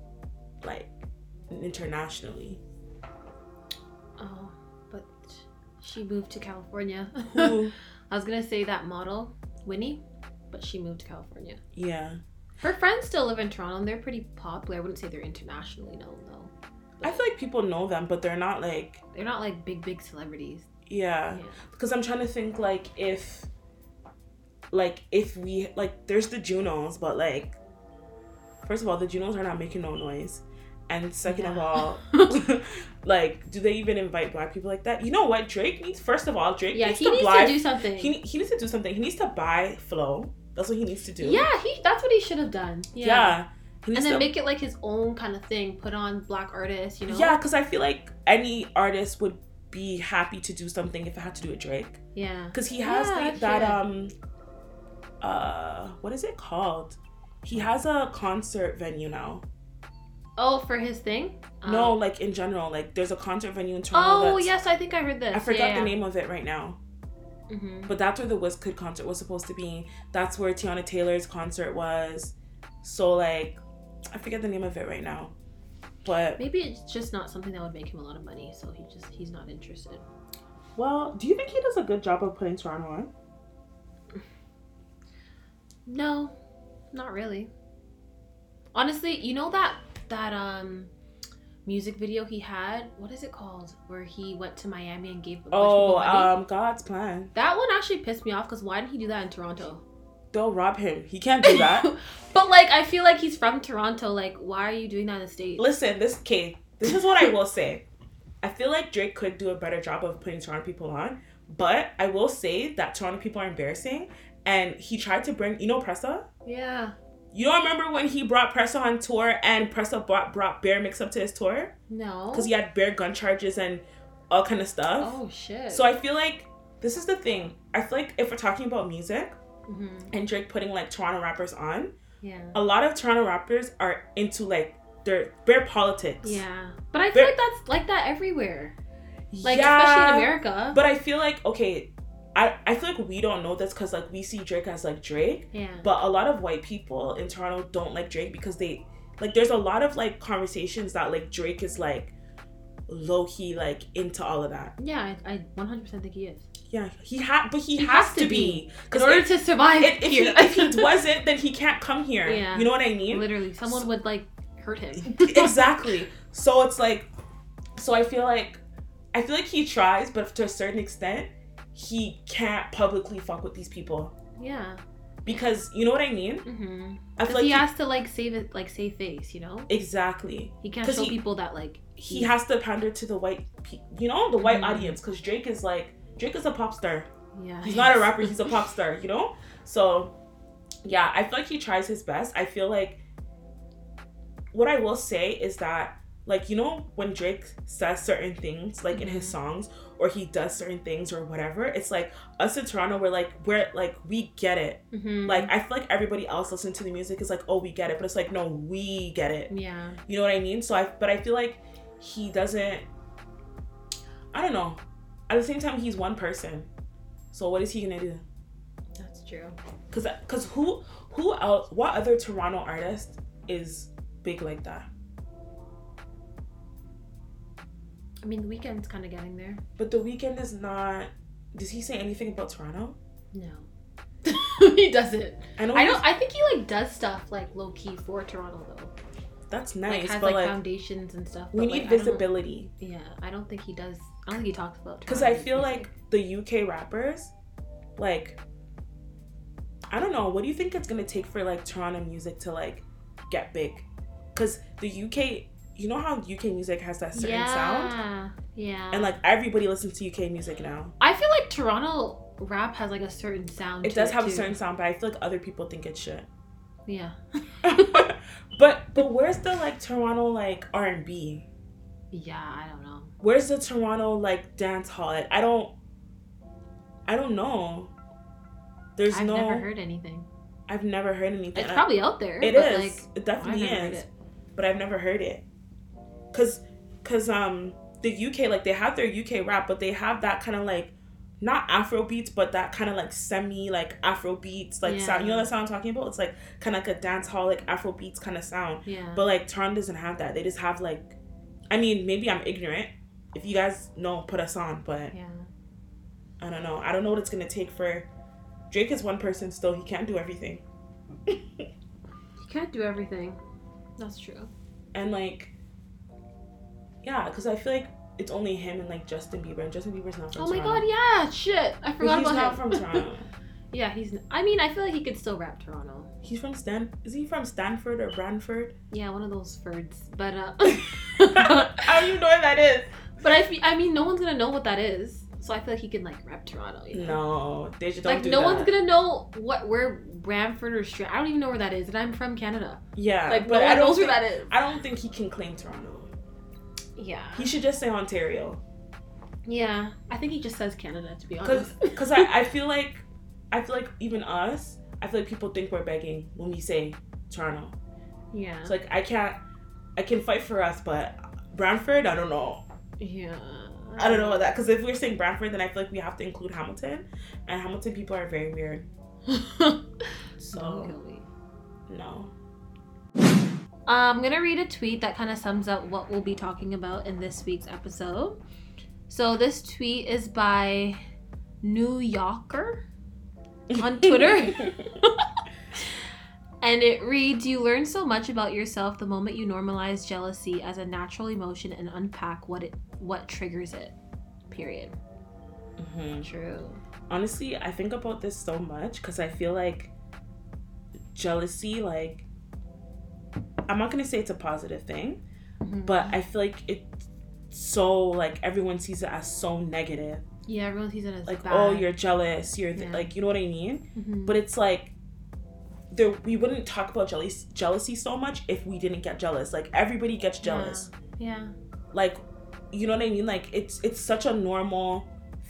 like internationally Oh, but she moved to California. I was gonna say that model, Winnie, but she moved to California. yeah Her friends still live in Toronto and they're pretty popular. I wouldn't say they're internationally known though. I feel like people know them but they're not like They're not like big, big celebrities. yeah Yeah. because I'm trying to think like if like if we like there's the Junos but like first of all the Junos are not making no noise and second of all like do they even invite black people like that you know what Drake needs first of all Drake Yeah, needs he to needs to do something. he, he needs to do something he needs to buy Flow that's what he needs to do yeah, he that's what he should have done. Yeah. yeah, And then to- make it like his own kind of thing. Put on black artists, you know? yeah because I feel like any artist would be happy to do something if I had to do with Drake Yeah. because he has Yeah, the, that's that it. um uh what is it called he has a concert venue now Oh, for his thing? no, Um, like in general. Like there's a concert venue in Toronto. Oh yes, I think I heard this. I forgot the name of it right now. Hmm But that's where the Wizkid concert was supposed to be. That's where Teyana Taylor's concert was. So like, I forget the name of it right now. But Maybe it's just not something that would make him a lot of money, so he just he's not interested. well, do you think he does a good job of putting Toronto on? No, not really. Honestly, you know that that um music video he had? What is it called? Where he went to Miami and gave a bunch Oh, of people money? um, God's plan. that one actually pissed me off because why didn't he do that in Toronto? They'll rob him. He can't do that. but like, I feel like he's from Toronto. Like, why are you doing that in the states? Listen, this okay. This is what I will say. I feel like Drake could do a better job of putting Toronto people on, but I will say that Toronto people are embarrassing. And he tried to bring, you know, Pressa. Yeah. You don't remember when he brought Pressa on tour and Pressa brought brought Bear Mix up to his tour No. because he had Bear gun charges and all kind of stuff. Oh shit. So I feel like this is the thing. I feel like if we're talking about music hmm and Drake putting like Toronto rappers on, Yeah. a lot of Toronto rappers are into like their their politics. Yeah. But I feel Very- like that's like that everywhere. Like Yeah, especially in America. But I feel like okay, I I feel like we don't know this because like we see Drake as like Drake, yeah. but a lot of white people in Toronto don't like Drake because they like there's a lot of like conversations that like Drake is like low key like into all of that. yeah, I, I 100% think he is. Yeah, he had, but he, He has, has to be be. In order if, to survive if, if he here. if he wasn't, then he can't come here. Yeah. you know what I mean? Literally, someone would like hurt him. exactly. So it's like, so I feel like, I feel like he tries, but to a certain extent, he can't publicly fuck with these people yeah. because you know what I mean. Mm-hmm. I feel Because like he he- has to like save it, like save face, you know. exactly. He can't show he- people that like He has to pander to the white, pe- you know, the white Mhm. audience because Drake is like Drake is a pop star. Yeah. He's not a rapper. He's a pop star. You know. So, yeah, I feel like he tries his best. I feel like what I will say is that like you know when Drake says certain things like in his Mhm. songs or he does certain things or whatever it's like us in Toronto we're like we're like we get it Mhm. like I feel like everybody else listening to the music is like oh we get it but it's like no we get it Yeah. you know what I mean so I but I feel like he doesn't I don't know at the same time he's one person so what is he gonna do That's true. Cause, cause who, who else? What other Toronto artist is big like that? I mean, the Weeknd's kind of getting there. But the weekend is not. Does he say anything about Toronto? No. he doesn't. I know. I don't. I think he like does stuff like low key for Toronto though. That's Like nice, has but like, like foundations and stuff. we but, need like, I visibility. Yeah, I don't think he does. I don't think he talks about. Cause I feel music. like the UK rappers, like, I don't know. What do you think it's gonna take for like Toronto music to like get big? Cause the UK, you know how UK music has that certain yeah, sound, Yeah. and like everybody listens to UK music now. I feel like Toronto rap has like a certain sound. It does have a certain sound, but I feel like other people think it's shit. Yeah. but but where's the like Toronto like R and B? Yeah, I don't know. Where's the Toronto like dance hall? Like, I don't I don't know. There's no I've never heard anything. I've never heard anything. It's probably out there. It but, is. Like, it definitely is. it. But I've never heard it. Cause cause um the UK like they have their UK rap, but they have that kind of like not Afro beats, but that kind of like semi like Afro beats like sound. You know Yeah. that sound I'm talking about? It's like kind of like a dance hall like Afro beats kind of sound. Yeah. But like Toronto doesn't have that. They just have like, I mean, maybe I'm ignorant. If you guys know, put us on. But yeah. I don't know. I don't know what it's gonna take for. Drake is one person still. He can't do everything. he can't do everything. That's true. And like, yeah, because I feel like it's only him and like Justin Bieber, and Justin Bieber's not from Oh my Toronto. god, yeah, shit. I But forgot he's about not him. from Toronto. yeah, he's. I mean, I feel like he could still rap Toronto. he's from Stan. Is he from Stanford or Brantford? Yeah, one of those Fords. But uh, I do you know what that is. but I, fe- I mean, no one's gonna know what that is. So I feel like he can like rap Toronto. You know? No, they just don't Like do no that. one's gonna know what where Bramford or Stra- I don't even know where that is, and I'm from Canada. Yeah, Like but no I one don't knows think, where that is. I don't think he can claim Toronto. Yeah. He should just say Ontario. Yeah. I think he just says Canada to be honest. cause I, I feel like, I feel like even us, I feel like people think we're begging when we say Toronto. yeah. It's like I can't, I can fight for us, but Brantford, I don't know. Yeah. I don't know about that because if we're saying Brantford, then I feel like we have to include Hamilton, and Hamilton people are very weird. So no. I'm gonna read a tweet that kind of sums up what we'll be talking about in this week's episode. So this tweet is by New Yorker on Twitter. and it reads You learn so much about yourself the moment you normalize jealousy as a natural emotion and unpack what it what triggers it. Period. Mm-hmm. True. Honestly, I think about this so much because I feel like jealousy, like, I'm not gonna say it's a positive thing, Mhm. but I feel like it's so like everyone sees it as so negative. yeah, everyone sees it as Like, bad. oh, you're jealous. You're th- Yeah. like, you know what I mean? Mhm. But it's like there we wouldn't talk about jealousy jealousy so much if we didn't get jealous. Like everybody gets jealous. yeah. Like, you know what I mean? Like it's it's such a normal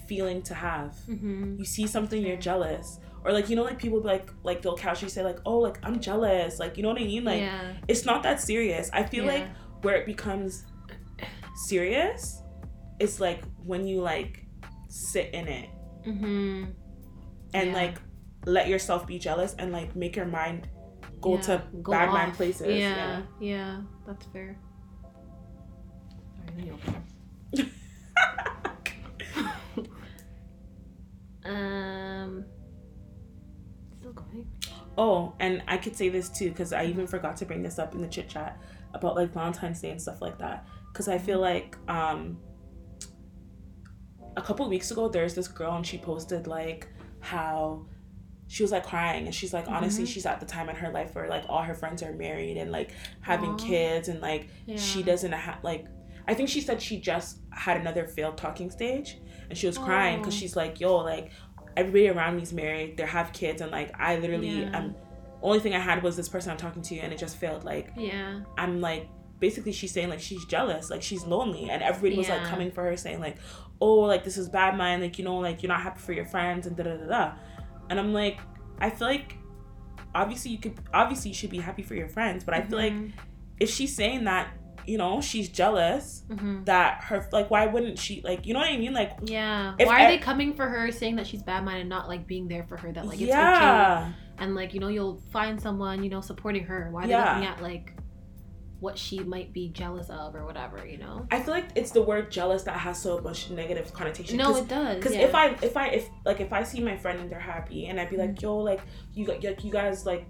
feeling to have. Mm-hmm. You see something, you're jealous. Or like you know, like people be like like they'll casually say like, oh, like I'm jealous. Like you know what I mean? Like yeah. it's not that serious. I feel like where it becomes serious is like when you like sit in it Mm-hmm. and Yeah. like let yourself be jealous and like make your mind go to Go bad mind places. Yeah, yeah, that's fair. Sorry, let me open this. Um, still going. Oh, and I could say this too because I even forgot to bring this up in the chit chat about like Valentine's Day and stuff like that. Because I feel like um a couple weeks ago there's this girl and she posted like how she was like crying and she's like honestly Mhm. she's at the time in her life where like all her friends are married and like having Aw. kids and like Yeah. she doesn't have like I think she said she just had another failed talking stage and she was crying because she's like yo like everybody around me's married they have kids and like I literally Yeah. am only thing I had was this person I'm talking to and it just failed like Yeah. I'm like basically she's saying like she's jealous like she's lonely and everybody was like coming for her saying like oh like this is bad mind like you know like you're not happy for your friends and da da da da and I'm like I feel like obviously you could obviously you should be happy for your friends but I feel like Mhm. if she's saying that you know she's jealous Mhm. that her like why wouldn't she like you know what I mean like Yeah. Why are e- they coming for her, saying that she's bad minded, not like being there for her? That like it's okay, yeah and like you know you'll find someone you know supporting her. Why are they Yeah. looking at like what she might be jealous of or whatever? You know. I feel like it's the word jealous that has so much negative connotation No, it does. Because yeah. if I if I if like if I see my friend and they're happy and I'd be like, yo, like you got you guys like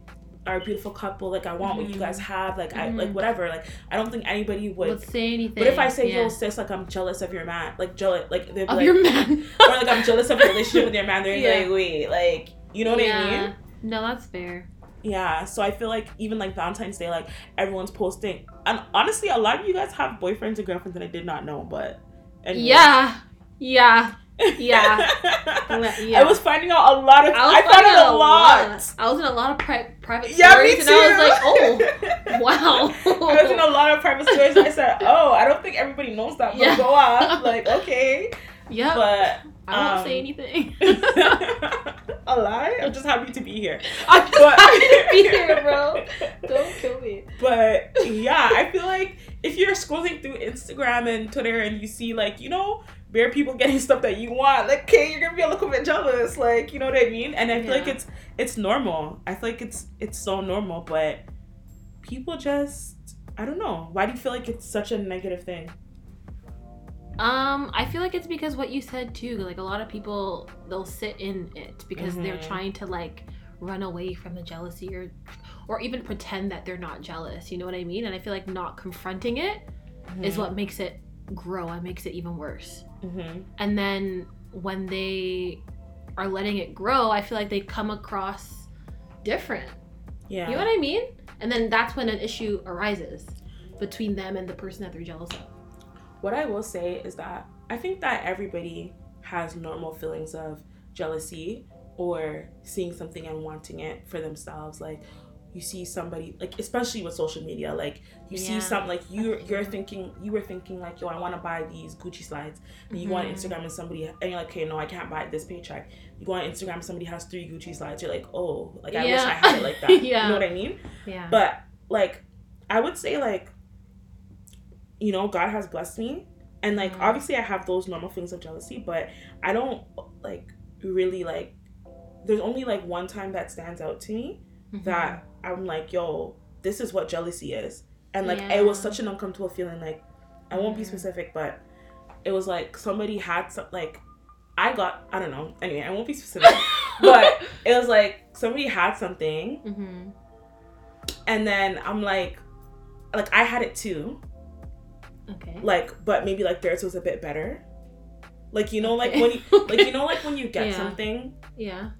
are a beautiful couple, like I want what you guys have, like I like Mhm. whatever. Like I don't think anybody would would say anything. but if I say, yeah. yo, sis, like I'm jealous of your man, like jealous like of like your man, or like I'm jealous of your relationship with your man, they're Yeah. like, wait, like you know what I mean? No, that's fair. Yeah. So I feel like even like Valentine's Day, like everyone's posting and honestly a lot of you guys have boyfriends and girlfriends that I did not know, but anyways. Yeah, yeah, yeah. yeah. I was finding out a lot of. I, was found out a lot. I was in a lot of pri- private Yeah, me stories, too. and I was like, oh, wow. I was in a lot of private stories. I said, "Oh, I don't think everybody knows that." But Yeah. go off. Like, okay, Yeah. but I won't um, say anything. a lie. I'm just happy to be here. I'm just But- happy to be here, bro. Don't kill me. But yeah, I feel like if you're scrolling through Instagram and Twitter and you see like you know bare people getting stuff that you want, like okay, you're gonna be a little bit jealous. Like you know what I mean? And I feel like it's it's normal. I feel like it's it's so normal, but people just I don't know. Why do you feel like it's such a negative thing? Um, I feel like it's because what you said too. Like a lot of people, they'll sit in it because they're Mhm. trying to like run away from the jealousy or, or even pretend that they're not jealous. You know what I mean? And I feel like not confronting it is what makes it grow and makes it even worse. Mm-hmm. And then when they are letting it grow, I feel like they come across different. Yeah. You know what I mean? And then that's when an issue arises between them and the person that they're jealous of. What I will say is that I think that everybody has normal feelings of jealousy or seeing something and wanting it for themselves. Like you see somebody like especially with social media, like you see Yeah. some like you you're thinking you were thinking like, yo, I wanna buy these Gucci slides. And you go on Mhm. Instagram and somebody and you're like, okay, no, I can't buy this paycheck. You go on Instagram, somebody has three Gucci slides, you're like, oh, like I wish I had it like that. Yeah. You know what I mean? Yeah. But like I would say like you know, God has blessed me. And like Mhm. obviously I have those normal feelings of jealousy, but I don't like really like there's only like one time that stands out to me Mhm. that I'm like, yo, this is what jealousy is. And like it was such an uncomfortable feeling. Like I won't be specific, but it was like somebody had some like I got I don't know. Anyway, I won't be specific. but it was like somebody had something Mhm. and then I'm like like I had it too. Okay. Like but maybe like theirs was a bit better. Like you know like Okay. when you like you know like when you get Yeah. something, Yeah.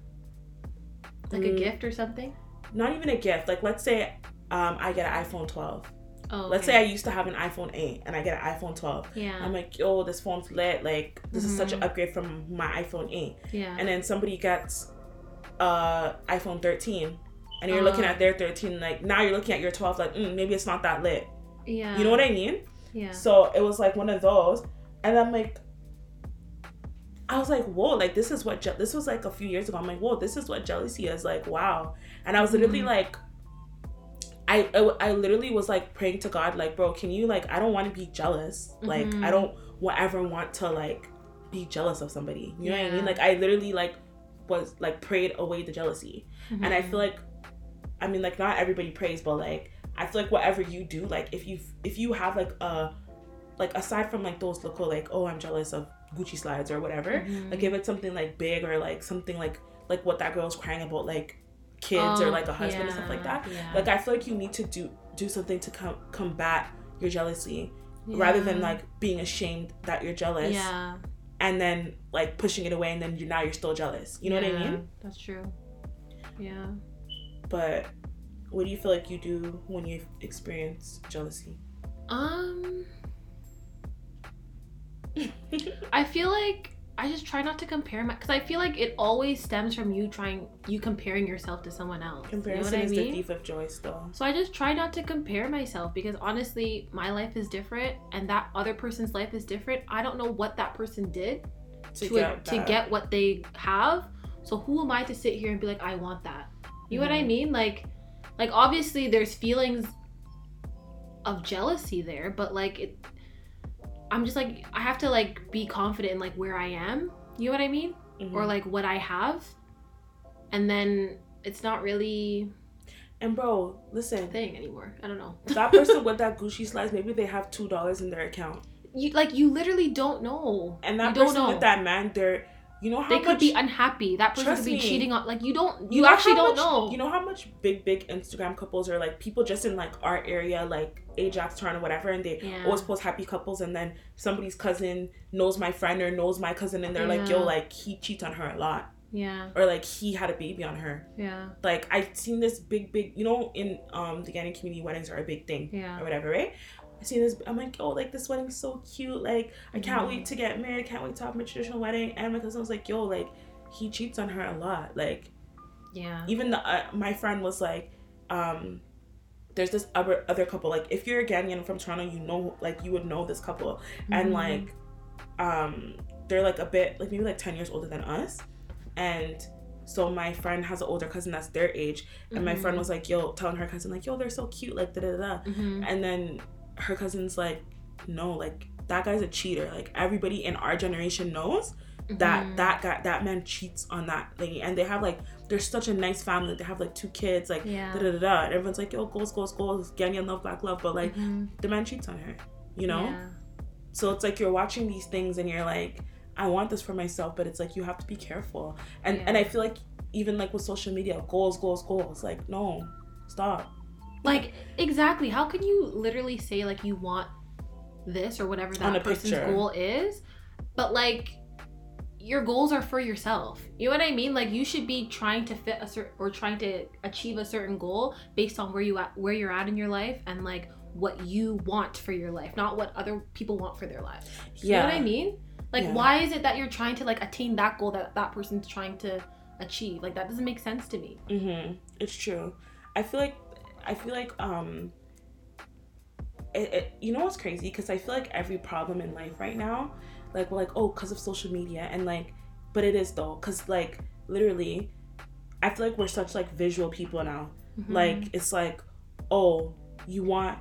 Like a Mm. gift or something. Not even a gift. Like let's say um I get an iPhone 12. Oh. Let's say I used to have an iPhone 8 and I get an iPhone 12. Yeah. I'm like, yo, this phone's lit. Like, this is such an Mhm. upgrade from my iPhone 8. yeah. And then somebody gets uh iPhone 13, and you're looking Uh. at their 13. Like now you're looking at your 12. Like, mm, maybe it's not that lit. yeah. You know what I mean? Yeah. So it was like one of those, and I'm like. I was like, whoa, like this is what je- this was like a few years ago. I'm like, whoa, this is what jealousy is like. Wow, and I was literally Mhm. like, I, I I literally was like praying to God, like, bro, can you like, I don't want to be jealous. Like, Mhm. I don't wa- ever want to like be jealous of somebody. You know what I mean? Like, I literally like was like prayed away the jealousy, and I feel like, I mean, like not everybody prays, but like I feel like whatever you do, like if you if you have like a like aside from like those local like oh I'm jealous of Gucci slides or whatever, Mhm. like if it's something like big or like something like like what that girl's crying about like kids or Oh, like a husband and stuff like that Yeah. like i feel like you need to do do something to com- combat your jealousy rather than like being ashamed that you're jealous Yeah. and then like pushing it away and then you now you're still jealous you know what i mean That's true. Yeah. but what do you feel like you do when you experience jealousy Um. I feel like I just try not to compare my because I feel like it always stems from you trying you comparing yourself to someone else. comparison you know what is I the mean? thief of joy still So I just try not to compare myself because honestly, my life is different and that other person's life is different. I don't know what that person did to, to get to get what they have. So who am I to sit here and be like, I want that? You know what I Mhm. mean? Like, like obviously there's feelings of jealousy there, but like it, I'm just like I have to like be confident in like where I am. You know what I mean? Mhm. Or like what I have, and then it's not really and bro listen thing anymore. I don't know. that person with that gucci slides maybe they have two dollars in their account you like you literally don't know. and that you person with that man they're you know how they much could be unhappy. That person could be me. cheating on. Like you don't. You, know actually don't much- know. You know how much big, big Instagram couples are like people just in like our area, like Ajax, Toronto, whatever, and they Yeah. always post happy couples, and then somebody's cousin knows my friend or knows my cousin, and they're like, yo, like he cheats on her a lot, Yeah. or like he had a baby on her. Yeah. Like I've seen this big, big, you know, in um the Ghanaian community, weddings are a big thing Yeah. or whatever, right? I seen this. I'm like, oh, like this wedding's so cute. Like I can't Mhm. wait to get married. I can't wait to have my traditional wedding. And my cousin was like, yo, like he cheats on her a lot. Like Yeah. even the uh, my friend was like um there's this other other couple like if you're a Ghanaian from Toronto you know like you would know this couple and Mhm. like um they're like a bit like maybe like 10 years older than us and so my friend has an older cousin that's their age and my friend Mhm. was like yo telling her cousin like yo they're so cute like da da da Mhm. and then her cousin's like no like that guy's a cheater like everybody in our generation knows that Mhm. that guy that man cheats on that lady and they have like they're such a nice family they have like two kids like Yeah. da da da da and everyone's like yo goals goals goals Ghanaian love black love but like Mhm. the man cheats on her you know Yeah. so it's like you're watching these things and you're like I want this for myself but it's like you have to be careful and Yeah. and I feel like even like with social media goals goals goals like no stop Like exactly. How can you literally say like you want this or whatever that person's picture. goal is, but like your goals are for yourself. You know what I mean? Like you should be trying to fit a certain or trying to achieve a certain goal based on where you at where you're at in your life and like what you want for your life, not what other people want for their lives. You know what I mean? Like Yeah. why is it that you're trying to like attain that goal that that person's trying to achieve? Like that doesn't make sense to me. Mm-hmm. It's true. I feel like I feel like um it, it you know what's crazy? Because I feel like every problem in life right now like we're like oh because of social media and like but it is though because like literally I feel like we're such like visual people now. Mhm. like it's like oh you want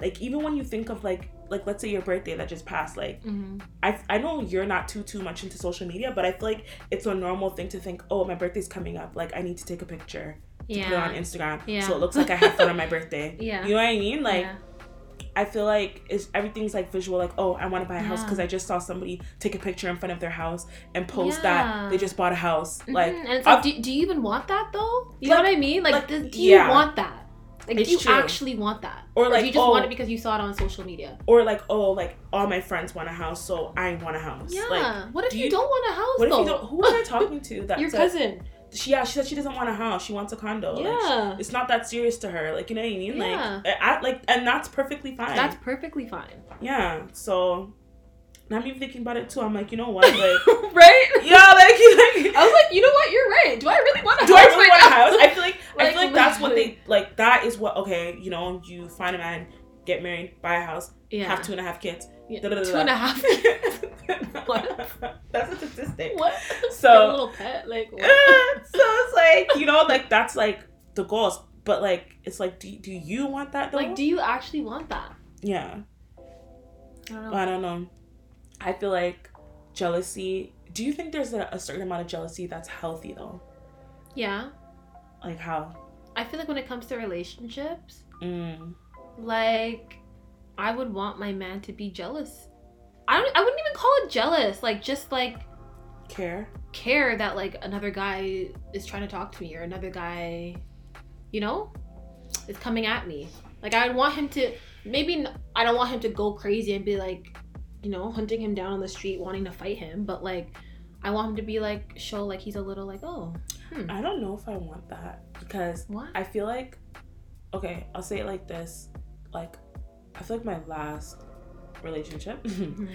like even when you think of like like let's say your birthday that just passed like hmm I, I know you're not too too much into social media but i feel like it's a normal thing to think oh my birthday's coming up like i need to take a picture to put it on instagram Yeah. so it looks like i had fun on my birthday Yeah. you know what i mean like yeah. i feel like it's everything's like visual like oh i want to buy a house because i just saw somebody take a picture in front of their house and post Yeah. that they just bought a house like Mhm. and it's like, do, do you even want that though? You know what I mean? Like, like, do, you yeah. want that? Like, It's do you true. actually want that? Or, do like, you just oh- want it because you saw it on social media? or like oh like all my friends want a house so i want a house Yeah. like what if do you, you- don't want a house what if though? you don't who was i talking to that Your cousin. She yeah she said she doesn't want a house she wants a condo Like, Yeah. it's not that serious to her like you know what i mean Yeah. like I, like and that's perfectly fine That's perfectly fine. yeah so now i'm even thinking about it too i'm like you know what like right? yeah like, like I was like, you know what? You're right. Do I really want a do house I really right want a house? I feel like, I feel like that's what they like. That is what okay. You know, you find a man, get married, buy a house, yeah. have two and a half kids. Yeah. Two and a half. What? That's a statistic. what? So- a little pet. Like, what? so it's like you know, like that's like the goals. But like, it's like, do do you want that though? like, do you actually want that? yeah, I don't know. I don't know. I feel like jealousy. Do you think there's a, a certain amount of jealousy that's healthy though? yeah. Like how? I feel like when it comes to relationships, Mm. like I would want my man to be jealous. I don't I wouldn't even call it jealous. Like just like Care. care that like another guy is trying to talk to me or another guy, you know, is coming at me. Like I would want him to maybe I don't want him to go crazy and be like, you know, hunting him down on the street wanting to fight him, but like I want him to be like show like he's a little like, "Oh, hmm. I don't know if I want that because what?" I feel like, okay, I'll say it like this. Like, I feel like my last relationship Mhm.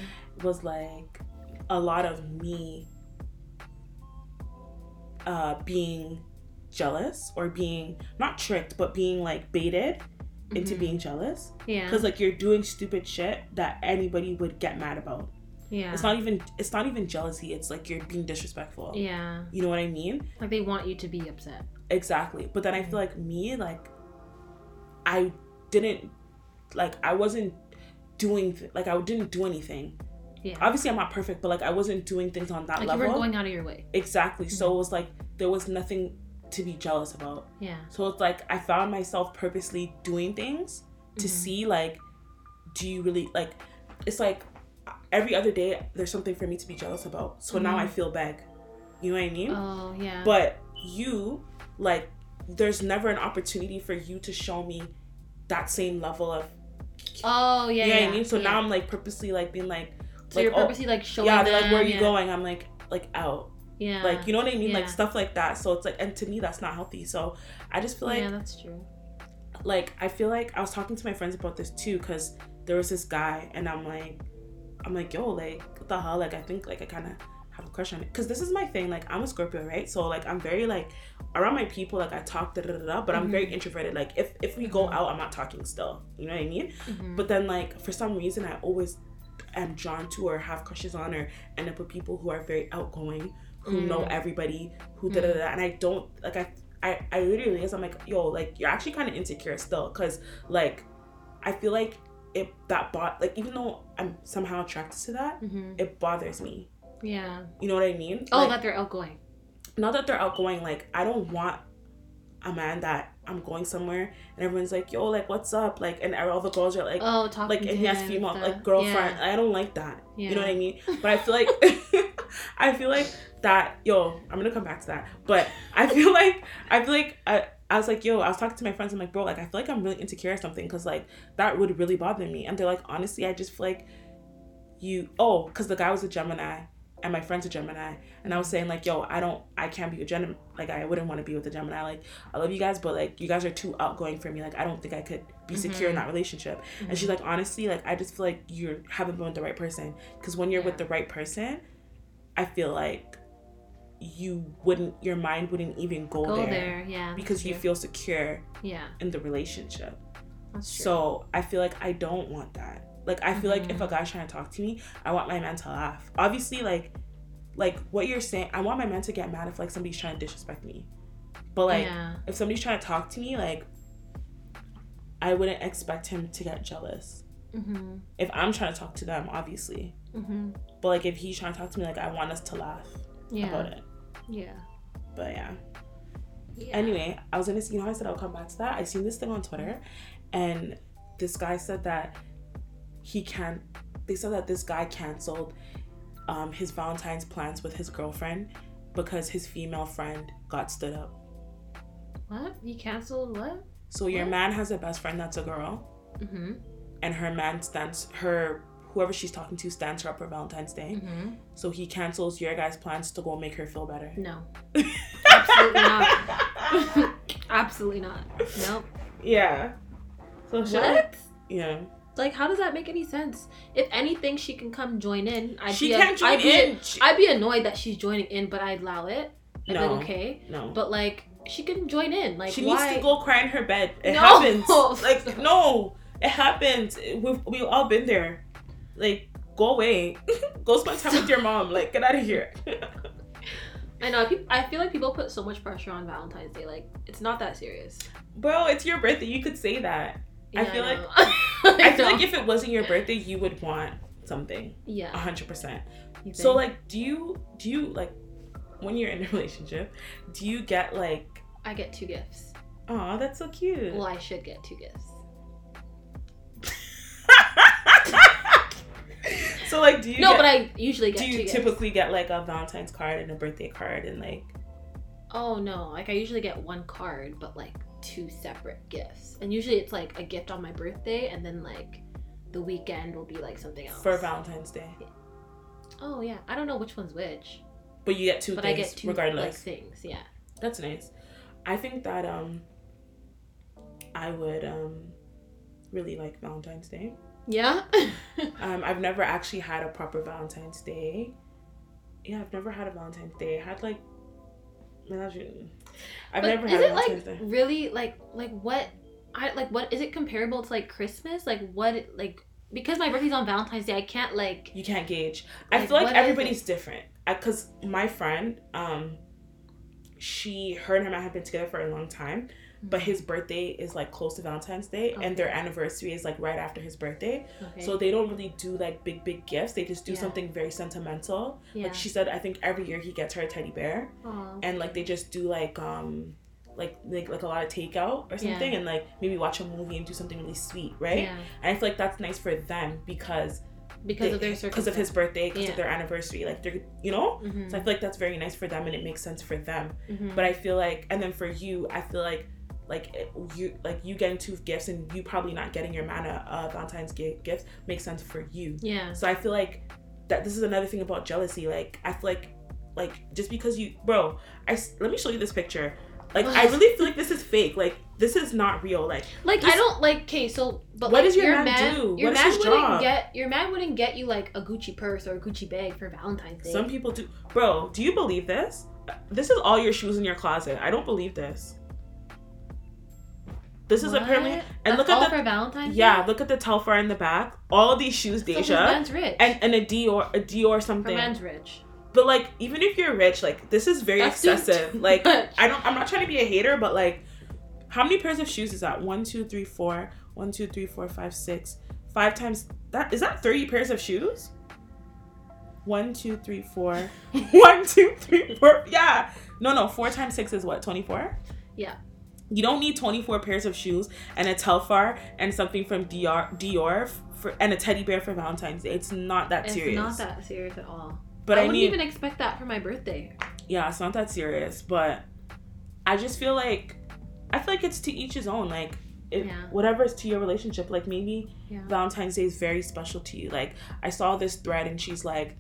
was like a lot of me uh, being jealous or being not tricked, but being like baited into Mhm. being jealous. Yeah. Because like you're doing stupid shit that anybody would get mad about. Yeah. It's not even it's not even jealousy. It's like you're being disrespectful. yeah. You know what I mean? Like they want you to be upset. Exactly. But then I feel like me, like, I didn't, like, I wasn't doing, th- like, I didn't do anything. Yeah. Obviously, I'm not perfect, but like, I wasn't doing things on that like level. you weren't going out of your way. exactly. So it was like, there was nothing to be jealous about. Yeah. So it's like, I found myself purposely doing things to Mhm. see, like, do you really, like, it's like every other day, there's something for me to be jealous about. So now Mhm. I feel bad. You know what I mean? Oh yeah. but you like there's never an opportunity for you to show me that same level of oh yeah. you know yeah. what I mean? So yeah. now I'm like purposely like being like So like, you're oh, purposely like showing yeah, them. they're like where are you yeah. going? I'm like like out. Yeah. Like you know what I mean? Like stuff like that. So it's like and to me that's not healthy. So I just feel like yeah, that's true. like I feel like I was talking to my friends about this too because there was this guy and I'm like I'm like yo like what the hell like I think like I kind of have a crush on it because this is my thing like I'm a Scorpio right so like I'm very like around my people like I talk da da da da but I'm very Mhm. introverted like if if we go out I'm not talking still you know what I mean Mhm. but then like for some reason I always am drawn to or have crushes on or end up with people who are very outgoing who know Mm. everybody who da da da and I don't like I I, I literally is I'm like yo like you're actually kind of insecure still because like I feel like it that bot like even though I'm somehow attracted to that Mhm. it bothers me Yeah. you know what I mean Oh, Like, that they're outgoing. not that they're outgoing like I don't want a man that I'm going somewhere and everyone's like yo like what's up like and all the girls are like oh, talking like and he has female stuff. like girlfriend Yeah. I don't like that yeah. you know what I mean but I feel like I feel like that yo I'm gonna come back to that but I feel like I feel like I, I was like yo I was talking to my friends I'm like bro like I feel like I'm really insecure or something because like that would really bother me and they're like honestly I just feel like you oh because the guy was a Gemini and my friend's a Gemini and I was saying like yo I don't I can't be a Gemini like I wouldn't want to be with a Gemini like I love you guys but like you guys are too outgoing for me like I don't think I could be secure in that relationship Mhm. and she's like, honestly, like I just feel like you haven't been with the right person. Because when you're with the right person, I feel like you wouldn't, your mind wouldn't even go, go there, there. Yeah. because you feel secure Yeah. in the relationship. That's true. So I feel like I don't want that. Like I feel like if a Mhm. guy's trying to talk to me, I want my man to laugh. Obviously, like, like what you're saying, I want my man to get mad if like somebody's trying to disrespect me. But like yeah. if somebody's trying to talk to me, like I wouldn't expect him to get jealous. Mm-hmm. If I'm trying to talk to them, obviously. Mm-hmm. But like if he's trying to talk to me, like I want us to laugh Yeah. about it. Yeah. But yeah. Yeah. Anyway, I was gonna see. You know, how I said I'll come back to that. I seen this thing on Twitter, and this guy said that he can't. They said that this guy canceled um, his Valentine's plans with his girlfriend because his female friend got stood up. What? You canceled what? So your What? man has a best friend that's a girl, Mm-hmm. and her man stands her whoever she's talking to stands her up for Valentine's Day. Mm-hmm. So he cancels your guys' plans to go make her feel better. No. Absolutely not. Absolutely not. Nope. Yeah. So. What? Yeah. Like, how does that make any sense? If anything, she can come join in. I'd she be can't join I'd be, in. I'd be annoyed that she's joining in, but I'd allow it. I'd No. like, okay. no. But like, she can join in. Like, she why? needs to go cry in her bed. It No. happens. Like no, it happens. We've we've all been there. Like go away. go spend time with your mom. Like get out of here. I know. I feel like people put so much pressure on Valentine's Day. Like, it's not that serious. Bro, it's your birthday. You could say that. I feel like- know. I feel like if it wasn't your birthday, you would want something. A yeah. hundred percent. So like, do you do you like when you're in a relationship? Do you get like, I get two gifts. oh, that's so cute. Well, I should get two gifts. so like, do you no, get- but I usually get do you gifts. typically get like a Valentine's card and a birthday card and like Oh no, like I usually get one card, but like two separate gifts. And usually it's like a gift on my birthday, and then like the weekend will be like something else. for Valentine's Day? Oh yeah, I don't know which one's which, But you get two but I get two like regardless. things. Yeah. That's nice. I think that um I would um really like Valentine's Day. Yeah. Um I've never actually had a proper Valentine's Day. Yeah, I've never had a Valentine's Day. I had like I've but never is had a it like really like like what? I like what is it comparable to like Christmas? Like what like because my birthday's on Valentine's Day, I can't like You can't gauge. I feel like everybody's different. Because my friend, um, she, her and her man have been together for a long time, but his birthday is like close to Valentine's Day, and their anniversary is like right after his birthday. okay. So they don't really do like big, big gifts. They just do Yeah. something very sentimental. yeah. Like she said, I think every year he gets her a teddy bear, Aw. and like they just do like um. Like, like like a lot of takeout or Yeah. something and like maybe watch a movie and do something really sweet right Yeah. and i feel like that's nice for them because Because they- of their because of his birthday, because Yeah. of their anniversary. Like they're, you know. Mhm. So I feel like that's very nice for them, and it makes sense for them. Mhm. But I feel like, and then for you, I feel like, like eh, you, like you getting two gifts, and you probably not getting your man a, a uh, Valentine's gi- gift makes sense for you. yeah. So I feel like that this is another thing about jealousy. Like I feel like, like just because you, bro, I let me show you this picture. Like I really feel like this is fake. Like this is not real. Like Like This- I don't like. Okay, so but What like, does your man do? Your What man wouldn't job? get your man wouldn't get you like a Gucci purse or a Gucci bag for Valentine's Day. Some people do. Bro, do you believe this? This is all your shoes in your closet. I don't believe this. This is What? apparently and That's look at the for Valentine's. yeah, Day? look at the Telfar in the back. All of these shoes, So Deja, man's rich. and and a Dior, a Dior Her something. man's rich. But like, even if you're rich, like this is very That's excessive. like, much. I don't. I'm not trying to be a hater, but like, how many pairs of shoes is that? One, two, three, four. One, two, three, four, five, six. Five times that is that thirty pairs of shoes? One, two, three, four. One, two, three, four. Yeah. No, no. Four times six is what? Twenty four. Yeah. You don't need 24 pairs of shoes and a Telfar and something from Dior, Dior for, and a teddy bear for Valentine's Day. It's not that It's serious. It's not that serious at all. But I, I, wouldn't mean, even expect that for my birthday. yeah, it's not that serious. But I just feel like I feel like it's to each his own. Like it, Yeah. whatever is to your relationship. Like maybe Yeah. Valentine's Day is very special to you. Like I saw this thread and she's like,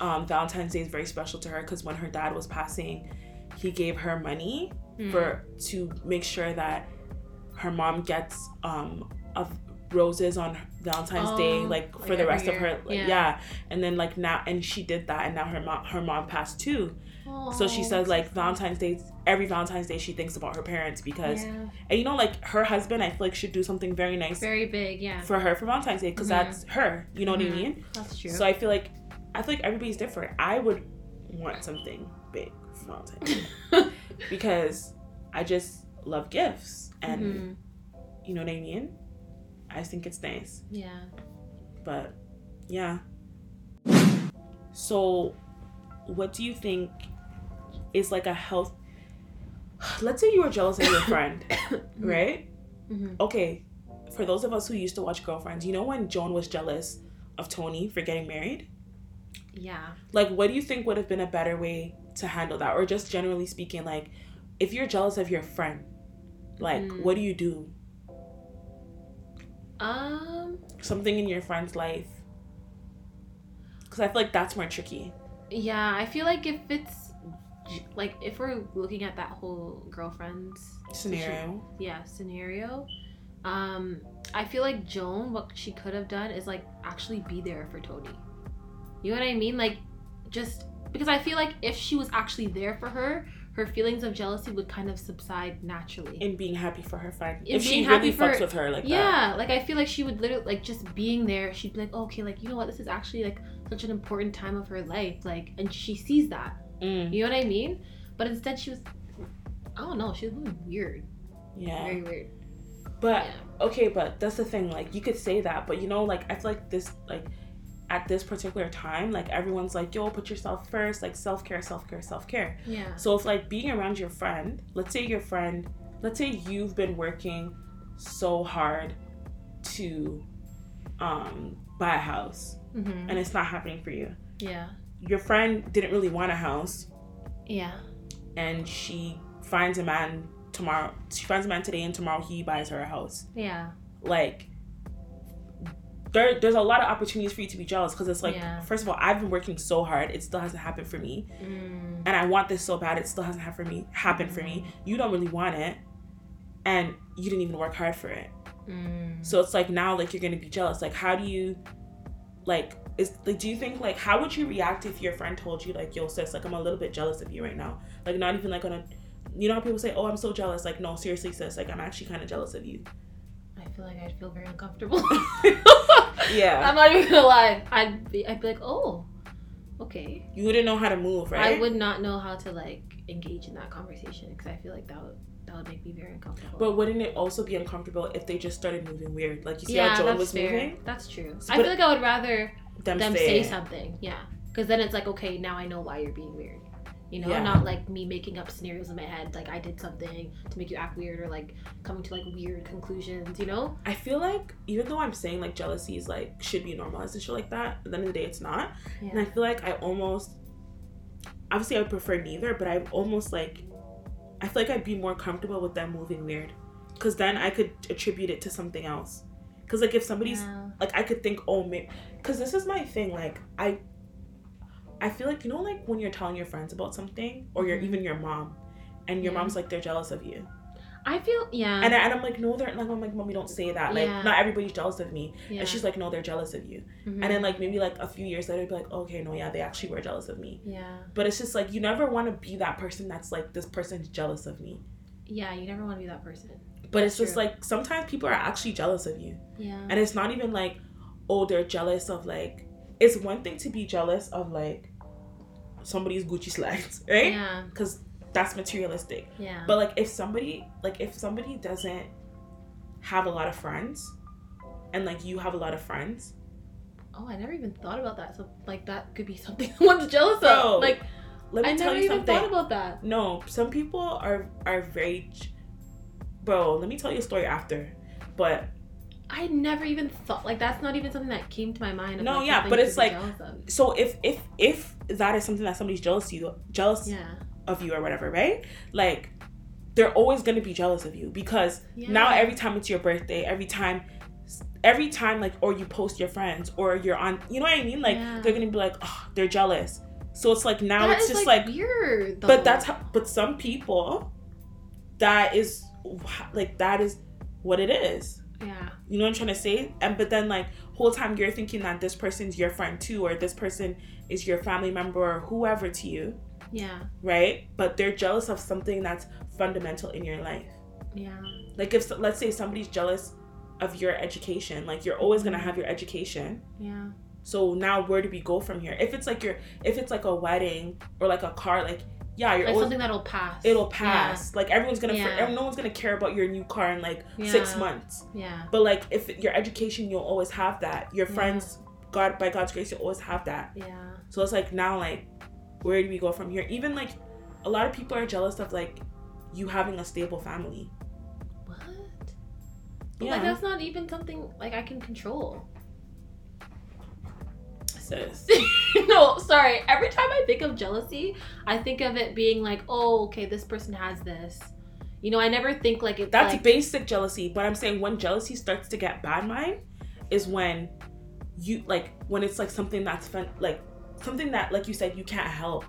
um, Valentine's Day is very special to her because when her dad was passing, he gave her money Mm. for to make sure that her mom gets um of roses on Valentine's Day Oh, like like for the rest of her like, Yeah. yeah. and then like now and she did that and now her mom her mom passed too so she Oh, says like Valentine's Day every Valentine's Day she thinks about her parents because yeah. and you know like her husband I feel like should do something very nice very big. Yeah, for her for Valentine's Day because Mhm. that's her you know what I Mhm. mean that's true. so I feel like I feel like everybody's different. I would want something big Day because I just love gifts and Mhm. you know what I mean. I think it's nice. Yeah. But yeah. So, what do you think is like a health? Let's say you were jealous of your friend, right? hmm Okay, for those of us who used to watch Girlfriends, you know when Joan was jealous of Toni for getting married? Yeah. Like, what do you think would have been a better way to handle that? Or just generally speaking, like, if you're jealous of your friend, like, Mm. what do you do? Um. Something in your friend's life. Because I feel like that's more tricky. Yeah. I feel like if it's like if we're looking at that whole girlfriends Scenario. yeah scenario um i feel like joan what she could have done is like actually be there for Toni you know what i mean like just because i feel like if she was actually there for her her feelings of jealousy would kind of subside naturally In being happy for her friend. If she really for- fucks with her like that. yeah like i feel like she would literally like just being there she'd be like okay like you know what this is actually like such an important time of her life like and she sees that Mm, you know what i mean but instead she was i don't know she was really weird yeah. very weird But yeah okay, but that's the thing. Like you could say that, but you know, like I feel like this, like at this particular time, like everyone's like, "Yo, put yourself first. Like self care, self care, self care." yeah So if like being around your friend, let's say your friend, let's say you've been working so hard to um buy a house hmm and it's not happening for you. yeah Your friend didn't really want a house yeah and she finds a man tomorrow. She finds a man today and tomorrow he buys her a house. yeah Like there, there's a lot of opportunities for you to be jealous because it's like Yeah. first of all i've been working so hard it still hasn't happened for me mm. and i want this so bad it still hasn't happened for me happened for me you don't really want it and you didn't even work hard for it Mm. so it's like now like you're gonna be jealous like how do you like is like do you think like how would you react if your friend told you like yo sis like i'm a little bit jealous of you right now like not even like on a you know how people say oh i'm so jealous like no seriously sis like i'm actually kind of jealous of you I feel like I'd feel very uncomfortable. yeah I'm not even gonna lie. I'd be, I'd be like, oh, okay. you wouldn't know how to move right I would not know how to like engage in that conversation because I feel like that would that would make me very uncomfortable. But wouldn't it also be uncomfortable if they just started moving weird? Like you see yeah, how Joan was fair. moving? That's true. So, I feel like I would rather Them, them say, say something. Yeah, because then it's like, okay, now I know why you're being weird. You know, Yeah. not like me making up scenarios in my head, like I did something to make you act weird or like coming to like weird conclusions. You know? I feel like even though I'm saying like jealousy is like should be normalized and shit like that, at the end of the day it's not. And I feel like I almost obviously I would prefer neither, but I almost like I feel like I'd be more comfortable with them moving weird. Cause then I could attribute it to something else. Cause like if somebody's Yeah. like I could think, oh, maybe, because this is my thing. Like I, I feel like you know, like when you're telling your friends about something, or you're Mhm. even your mom, and your Yeah. mom's like they're jealous of you, I feel yeah. and, I, and I'm like, no, they're like, I'm like, mommy, don't say that. Like, Yeah. not everybody's jealous of me, yeah. and she's like, no, they're jealous of you. Mhm. And then like maybe like a few years later, be like, okay, no, yeah, they actually were jealous of me. yeah, But it's just like you never want to be that person that's like this person's jealous of me. yeah. You never want to be that person. But it's just true. like sometimes people are actually jealous of you. Yeah. And it's not even like, oh, they're jealous of like. It's one thing to be jealous of like somebody's Gucci slacks, right? Yeah. Because that's materialistic. Yeah. But like if somebody like if somebody doesn't have a lot of friends, and like you have a lot of friends, oh, I never even thought about that. So like that could be something someone's jealous Bro, of. Like let me I tell never you even something. thought about that. no, some people are are very. Bro, let me tell you a story after. But I never even thought like that's not even something that came to my mind. No, like, yeah, but it's like- so if if if that is something that somebody's jealous of you, jealous yeah, of you or whatever, right? Like they're always gonna be jealous of you because yeah. now every time it's your birthday, every time every time like or you post your friends or you're on you know what I mean? Like Yeah. they're gonna be like, oh, they're jealous. So it's like now That it's just like, weird. Though. but that's how but some people that is like that is what it is. yeah, You know what I'm trying to say? And but then like whole time you're thinking that this person's your friend too, or this person is your family member or whoever to you, yeah, right? But they're jealous of something that's fundamental in your life. yeah, Like if let's say somebody's jealous of your education, like you're always gonna have your education. yeah, So now where do we go from here? If it's like your if it's like a wedding or like a car, like yeah, you're like always something that'll pass. it'll pass. Like everyone's gonna, Yeah. for, no one's gonna care about your new car in like six months. Yeah. But like if your education, you'll always have that. Your Yeah. friends, God by God's grace, you'll always have that. Yeah. So it's like now, like, where do we go from here? Even like, a lot of people are jealous of like you having a stable family. What? Yeah. like that's not even something like I can control. Sis. no, sorry. Every time I think of jealousy, I think of it being like, oh, okay, this person has this. You know, I never think like it's That's like, basic jealousy. But I'm saying when jealousy starts to get bad mind is when you like when it's like something that's fun like something that like you said you can't help.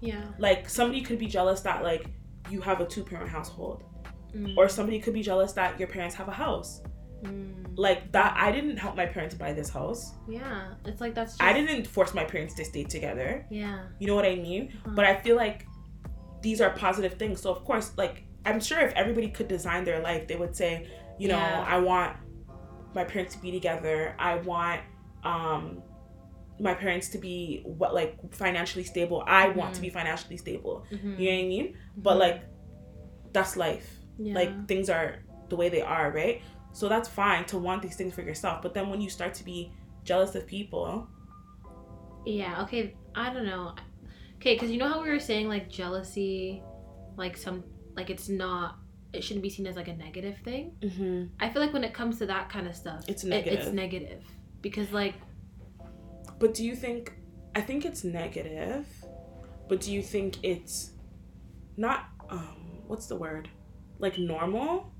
yeah. Like somebody could be jealous that like you have a two parent household. Mm, Or somebody could be jealous that your parents have a house. mm, Like that I didn't help my parents buy this house. yeah. It's like that's just, I didn't force my parents to stay together. Yeah. You know what I mean? Uh-huh. But I feel like these are positive things. So of course, like I'm sure if everybody could design their life, they would say, you know, Yeah. I want my parents to be together. I want um my parents to be what like financially stable. I want to be financially stable. Mhm. You know what I mean? But Mhm. like that's life. yeah. Like things are the way they are, right? So that's fine to want these things for yourself. But then when you start to be jealous of people, Yeah, okay. I don't know. Okay, because you know how we were saying like jealousy, like some, like it's not, it shouldn't be seen as like a negative thing. mm-hmm. I feel like when it comes to that kind of stuff, It's it- it's negative. negative because like, But do you think? I think it's negative. But do you think it's not? Um, what's the word? Like normal?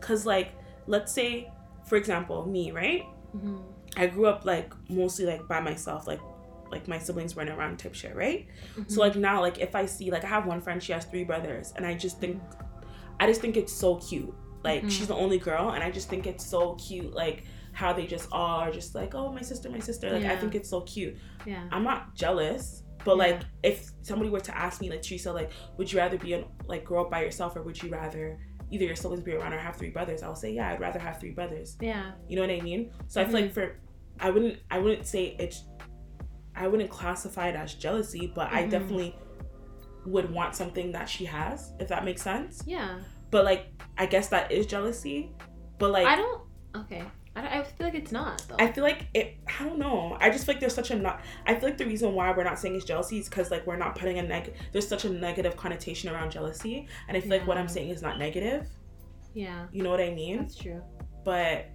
Cause like, let's say, for example, me, right? mhm, I grew up like mostly like by myself, like like my siblings running around type shit, right? mhm. So like now, like if I see like I have one friend, she has three brothers, and I just think, I just think it's so cute. Like Mhm. she's the only girl, and I just think it's so cute. Like how they just all are just like, oh my sister, my sister. Like I think it's so cute. yeah, I'm not jealous, but Yeah. like if somebody were to ask me, like Teresa, like would you rather be an, like grow up by yourself or would you rather either your siblings be around or have three brothers? I'll say yeah, I'd rather have three brothers. yeah, You know what I mean? So I feel like for I wouldn't I wouldn't say it's I wouldn't classify it as jealousy, but I Mhm. definitely would want something that she has, if that makes sense. yeah. But like I guess that is jealousy. But like I don't. Okay, I, I feel like it's not though. I feel like it. I don't know. I just feel like there's such a not. I feel like the reason why we're not saying it's jealousy is because like we're not putting a neg. There's such a negative connotation around jealousy, and I feel like what I'm saying is not negative. yeah, You know what I mean? that's true. But,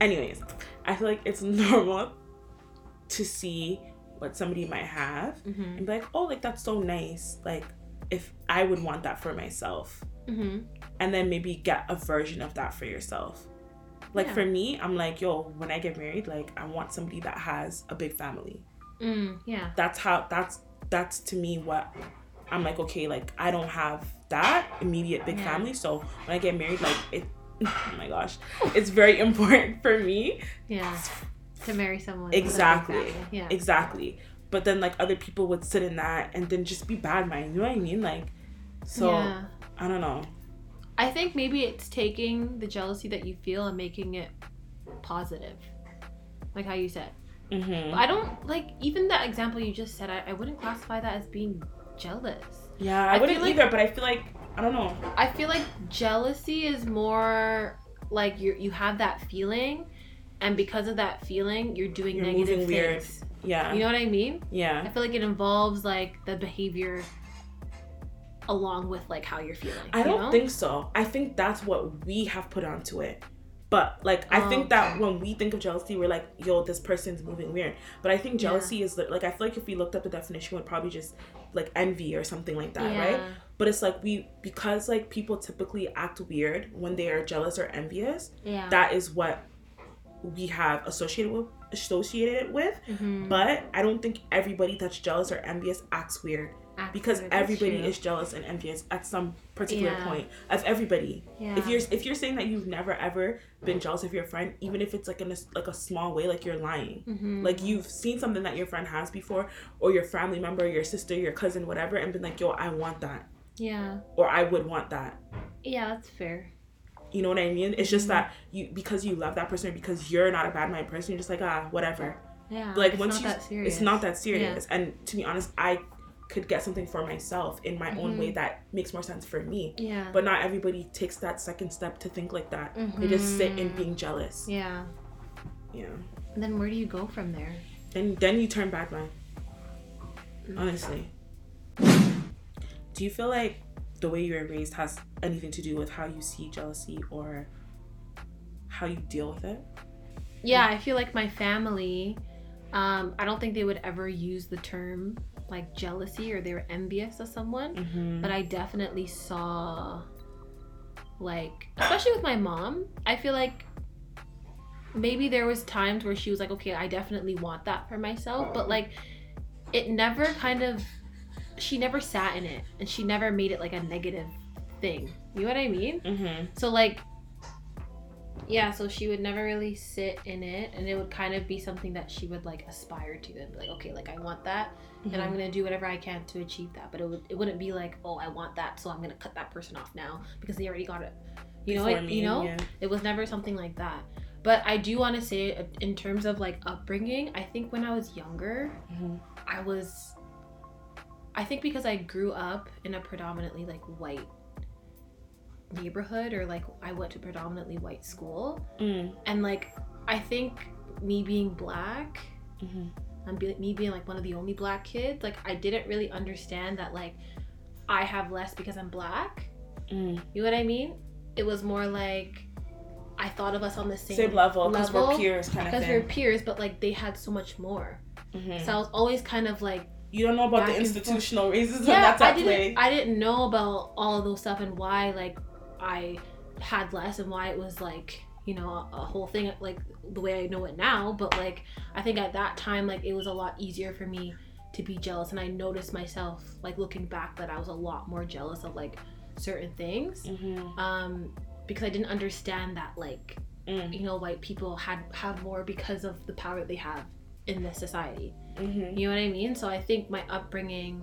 anyways, I feel like it's normal to see what somebody might have Mm-hmm. and be like, oh, like that's so nice. Like if I would want that for myself, Mm-hmm. and then maybe get a version of that for yourself. Like Yeah. for me, I'm like, yo, when I get married, like I want somebody that has a big family. Mm, yeah. That's how that's that's to me what I'm like, okay, like I don't have that immediate big Yeah. family. So when I get married, like it oh my gosh. It's very important for me. Yeah. To marry someone. with a big Exactly. Yeah. Exactly. But then like other people would sit in that and then just be bad mind. You know what I mean? Like so yeah. I don't know. I think maybe it's taking the jealousy that you feel and making it positive. Like how you said. hmm I don't like even that example you just said, I, I wouldn't classify that as being jealous. Yeah, I I, wouldn't like- either, but I feel like I don't know. I feel like jealousy is more like you you have that feeling and because of that feeling you're doing You're negative moving weird. things. Yeah. You know what I mean? Yeah. I feel like it involves like the behavior along with like how you're feeling. I you don't know? think so. I think that's what we have put onto it. But like I think that when we think of jealousy, we're like, yo, this person's moving weird. But I think Yeah. jealousy is like I feel like if we looked up the definition, would probably just like envy or something like that, yeah. right? But it's like we because like people typically act weird when they are jealous or envious. Yeah. That is what we have associated with associated it with. Mhm. But I don't think everybody that's jealous or envious acts weird because everybody is jealous and envious at some particular Yeah. point of everybody. Yeah. If you're if you're saying that you've never ever been jealous of your friend, even if it's like in a like a small way, like you're lying. Mhm. Like you've seen something that your friend has before, or your family member, your sister, your cousin, whatever, and been like, "Yo, I want that," yeah. or "I would want that." Yeah, that's fair. You know what I mean? It's just Mhm. that you because you love that person, because you're not a bad mind person, you're just like ah whatever. Yeah. Like it's once not you, that serious. it's not that serious. And to be honest, I could get something for myself in my own Mhm. way that makes more sense for me. Yeah. But not everybody takes that second step to think like that. They just sit in Mhm. being jealous. Yeah. Yeah. And then where do you go from there? Then then you turn bad man. Mm. Honestly. Do you feel like the way you were raised has anything to do with how you see jealousy or how you deal with it? Yeah, I feel like my family, um, I don't think they would ever use the term like jealousy or they were envious of someone, Mm-hmm. but I definitely saw, like, especially with my mom, I feel like maybe there was times where she was like, okay, I definitely want that for myself, but like, it never kind of, she never sat in it and she never made it like a negative thing. You know what I mean? mm-hmm. So like yeah, so she would never really sit in it and it would kind of be something that she would like aspire to and be like, okay, like I want that and Mm-hmm. I'm gonna do whatever I can to achieve that. But it would it wouldn't be like, oh, I want that, so I'm gonna cut that person off now because they already got it. You know, it, me, you know, yeah. it was never something like that. But I do want to say, uh, in terms of like upbringing, I think when I was younger, Mhm. I was I think because I grew up in a predominantly like white neighborhood or like I went to predominantly white school Mm. and like I think me being black Mhm. and be, me being like one of the only black kids like I didn't really understand that like I have less because I'm black Mm. you know what I mean it was more like I thought of us on the same, Same level because we're peers, kind of because we're peers but like they had so much more Mhm. so I was always kind of like You don't know about the institutional racism yeah, that's I didn't. play. I didn't know about all of those stuff and why like I had less and why it was like you know a, a whole thing like the way I know it now. But like I think at that time like it was a lot easier for me to be jealous and I noticed myself like looking back that I was a lot more jealous of like certain things Mhm. um because I didn't understand that like Mm. you know white people had had more because of the power they have in this society. Mhm. You know what I mean? So I think my upbringing,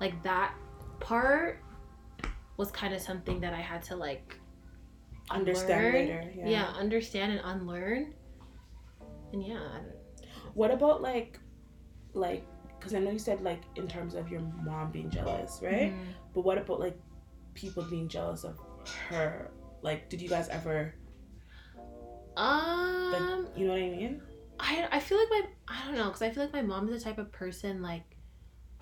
like that part, was kind of something that I had to like Understand unlearn. later. Yeah. Yeah. understand and unlearn. And yeah, What about like, like, because I know you said like in terms of your mom being jealous, right? Mhm. But what about like people being jealous of her? Like, did you guys ever like, Um, you know what I mean? I I feel like my I don't know because I feel like my mom is the type of person like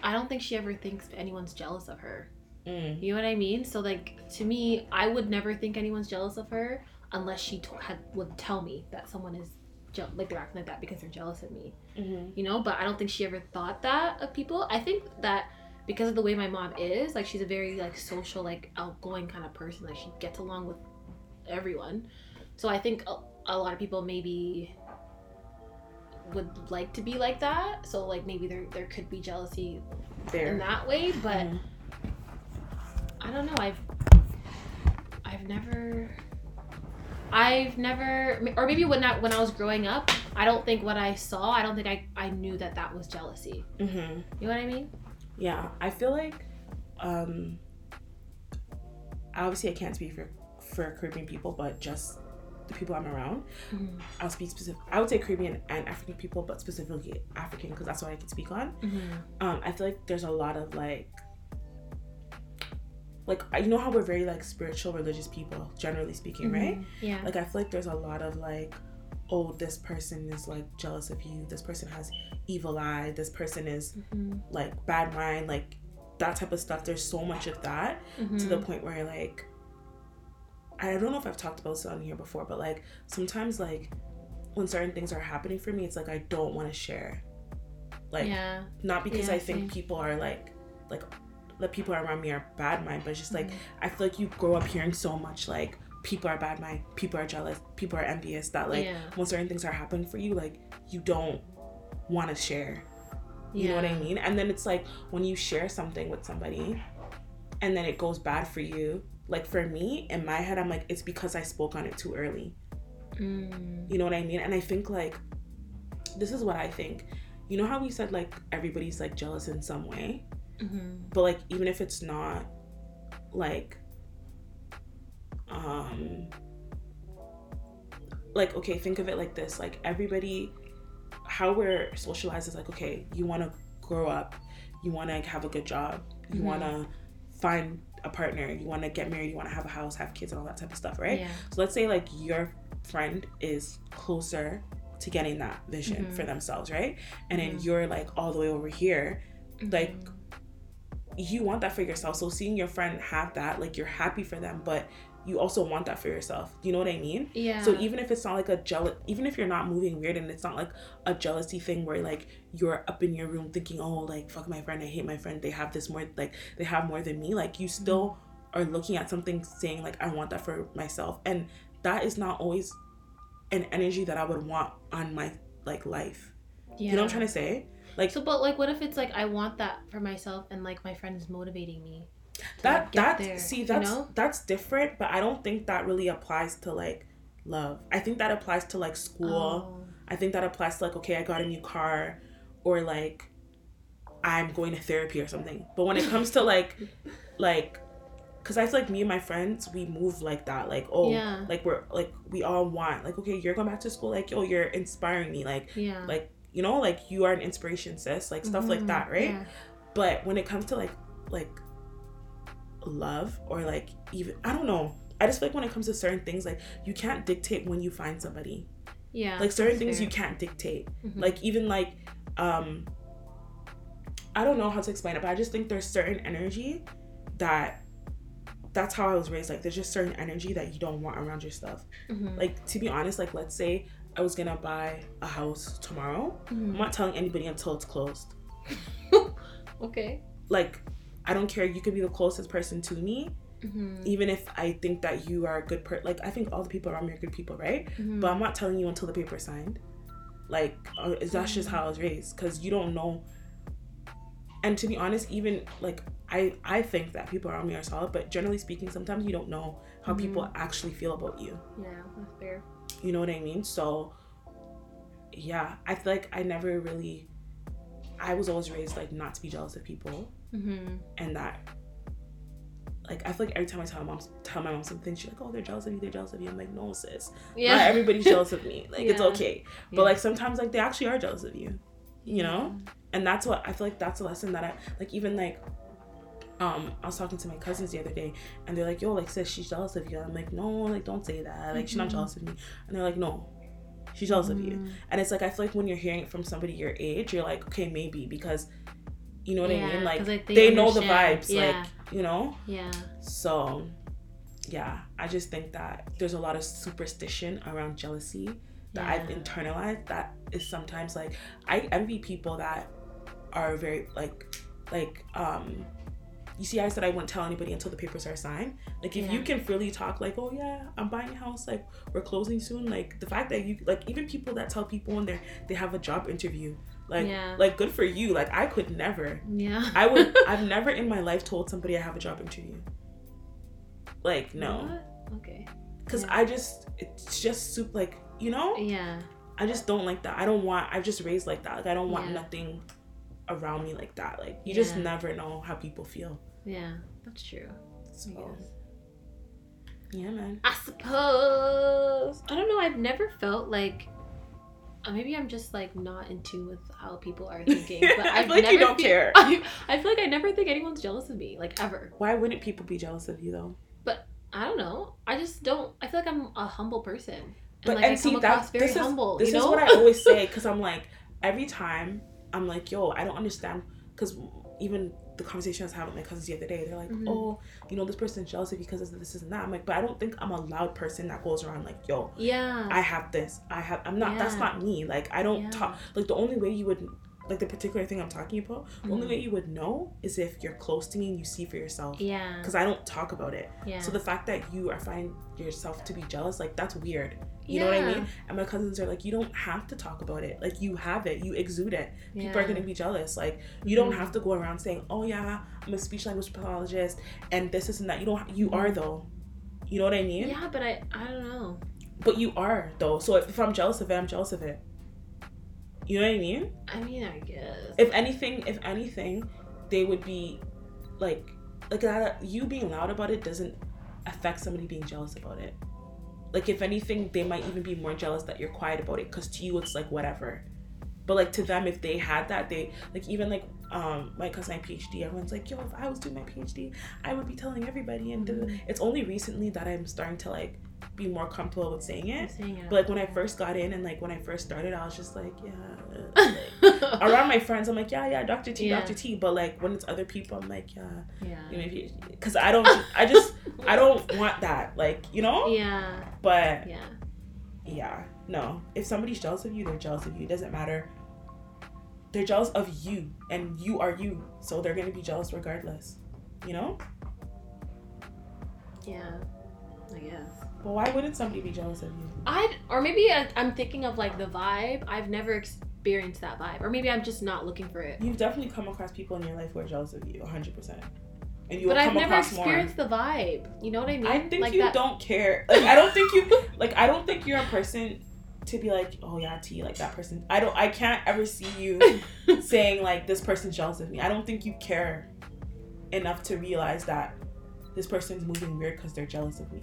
I don't think she ever thinks anyone's jealous of her. Mm. You know what I mean? So like to me, I would never think anyone's jealous of her unless she t- had would tell me that someone is je- like they're acting like that because they're jealous of me. hmm You know, but I don't think she ever thought that of people. I think that because of the way my mom is, like she's a very like social, like outgoing kind of person. Like she gets along with everyone. So I think a, a lot of people maybe would like to be like that. So like maybe there there could be jealousy there. in that way, but Mhm. I don't know. I've I've never I've never or maybe when I when I was growing up, I don't think what I saw, I don't think I I knew that that was jealousy. Mhm. You know what I mean? Yeah, I feel like, um, obviously I can't speak for for Caribbean people, but just the people I'm around. Mm-hmm. I'll speak specific. I would say Caribbean and African people, but specifically African because that's what I can speak on. Um, I feel like there's a lot of like, like I- you know how we're very like spiritual, religious people, generally speaking, right? Yeah. Like I feel like there's a lot of like, oh, this person is like jealous of you. This person has evil eye. This person is Mhm. like bad mind. Like that type of stuff. There's so much of that to Mhm. the point where like I don't know if I've talked about this on here before, but like sometimes like when certain things are happening for me, it's like I don't want to share. Like yeah. not because Yeah, I think people are like like the people around me are bad mind, but it's just like Mhm. I feel like you grow up hearing so much like people are bad mind, people are jealous, people are envious that like yeah. when certain things are happening for you, like you don't want to share. You know what I mean? And then it's like when you share something with somebody and then it goes bad for you. Like for me, in my head, I'm like, it's because I spoke on it too early. Mm. You know what I mean? And I think like this is what I think. You know how we said like everybody's like jealous in some way? Mhm. But like even if it's not like um like okay, think of it like this. Like everybody how we're socialized is like, okay, you wanna grow up, you want to have a good job, you Mhm. want to find a partner, you want to get married, you want to have a house, have kids, and all that type of stuff, right? Yeah. So let's say like your friend is closer to getting that vision Mhm. for themselves, right? And then Mhm. you're like all the way over here, like Mhm. You want that for yourself. So seeing your friend have that, like you're happy for them, but you also want that for yourself. Do you know what I mean? yeah. So even if it's not like a jealous, even if you're not moving weird and it's not like a jealousy thing where like you're up in your room thinking, oh, like fuck my friend, I hate my friend, they have this more, like they have more than me. Like you mm-hmm. still are looking at something saying like I want that for myself, and that is not always an energy that I would want on my like life. yeah. You know what I'm trying to say? Like So, but like, what if it's like I want that for myself, and like my friend is motivating me? that like, that there, see you that's know? that's different, but I don't think that really applies to like love. I think that applies to like school. Oh. I think that applies to like, okay, I got a new car, or like, I'm going to therapy or something. But when it comes to like, like, cause I feel like me and my friends, we move like that. Like, oh, Yeah. like we're like we all want like, okay, you're going back to school. Like, oh, you're inspiring me. Like, yeah. like you know, like you are an inspiration, sis. Like stuff like Mhm. that, right? Yeah. But when it comes to like, like, love or like even I don't know. I just feel like when it comes to certain things, like you can't dictate when you find somebody. Yeah. Like certain things fair. you can't dictate Mhm. like even like um i don't know how to explain it but i just think there's certain energy that that's how i was raised like there's just certain energy that you don't want around your stuff Mhm. like to be honest like let's say i was gonna buy a house tomorrow i'm Mhm. not telling anybody until it's closed okay. like i don't care you could be the closest person to me Mhm. even if i think that you are a good person like i think all the people around me are good people right Mhm. but I'm not telling you until the paper's signed. Like, uh, that's just how I was raised because you don't know. And to be honest, even like I, I think that people around me are solid, but generally speaking, sometimes you don't know how Mhm. people actually feel about you. yeah, that's fair. You know what I mean? So, yeah, I feel like I never really. I was always raised like not to be jealous of people, Mm-hmm. and that. Like I feel like every time I tell my mom tell my mom something, she's like, "Oh, they're jealous of you. They're jealous of you." I'm like, "No, sis. Yeah. Not everybody's jealous of me. Like it's okay." But Yeah. like sometimes like they actually are jealous of you, you know? And that's what I feel like that's a lesson that I like even like um I was talking to my cousins the other day and they're like, yo, like sis, she's jealous of you. I'm like, no, like don't say that. Like she's not jealous of me. And they're like, no, she's jealous of you. Mm. And it's like I feel like when you're hearing it from somebody your age, you're like, okay, maybe because you know what I mean? Like, like, they, they know the vibes, Yeah. like, you know? Yeah. So yeah, I just think that there's a lot of superstition around jealousy that I've internalized that is sometimes like I envy people that are very like like um you see I said I wouldn't tell anybody until the papers are signed. Like if you can freely talk like, oh yeah, I'm buying a house, like we're closing soon, like the fact that you like even people that tell people when they're they have a job interview, like Yeah. like good for you. Like I could never. Yeah. I would I've never in my life told somebody I have a job interview. Like no. What? Okay. Cause Yeah. I just it's just soup like you know Yeah. I just don't like that. I don't want. I've just raised like that. Like I don't want Yeah. nothing around me like that. Like you just never know how people feel. Yeah. That's true. So yeah, man. I suppose. I don't know. I've never felt like. uh, Maybe I'm just like not in tune with how people are thinking, but I I've feel like never you don't care. I, I feel like I never think anyone's jealous of me, like ever. Why wouldn't people be jealous of you though? But I don't know. I just don't. I feel like I'm a humble person, and But like and I see come that very this is humble. this you is know? what I always say because I'm like every time I'm like yo I don't understand because even the conversation I was having with my cousins the other day they're like Mhm. oh you know this person's jealous because of this and that I'm like but I don't think I'm a loud person that goes around like yo yeah. I have this. I have. I'm not. That's not me. Like I don't Yeah. talk. Like the only way you would, like the particular thing I'm talking about, the only way you would know is if you're close to me and you see for yourself. yeah. Because I don't talk about it. Yeah. So the fact that you are finding yourself to be jealous, like that's weird. You know what I mean? And my cousins are like, you don't have to talk about it. Like you have it. You exude it. People are gonna be jealous. Like you don't Mhm. have to go around saying, oh yeah, I'm a speech language pathologist and this, and that. You don't. You are though. You know what I mean? Yeah, but I I don't know. But you are though. So if, if I'm jealous of it, I'm jealous of it. You know what I mean? I mean, I guess. If anything, if anything, they would be like like that you being loud about it doesn't affect somebody being jealous about it. Like if anything, they might even be more jealous that you're quiet about it because to you it's like whatever. But like to them, if they had that, they like even like um my cousin my PhD. Everyone's like, yo, if I was doing my PhD, I would be telling everybody. And Mhm. it's only recently that I'm starting to like be more comfortable with saying it. saying it. But like when I first got in and like when I first started, I was just like, yeah. like, around my friends, I'm like, yeah, yeah, Dr. T, Yeah. Dr. T. But like when it's other people, I'm like, yeah, yeah. you know, because I don't, I just, I don't want that, like, you know. Yeah. But Yeah. yeah, no. If somebody's jealous of you, they're jealous of you. It doesn't matter. They're jealous of you, and you are you, so they're gonna be jealous regardless. You know. Yeah. I guess. But why wouldn't somebody be jealous of you? I or maybe I, I'm thinking of like the vibe. I've never experienced that vibe, or maybe I'm just not looking for it. You've definitely come across people in your life who are jealous of you, 100. percent And you but I've come never across more. experienced the vibe. You know what I mean? I think like you that- don't care. Like I don't think you like I don't think you're a person to be like, oh yeah, T, like that person. I don't I can't ever see you saying like this person's jealous of me. I don't think you care enough to realize that this person's moving weird because they're jealous of me.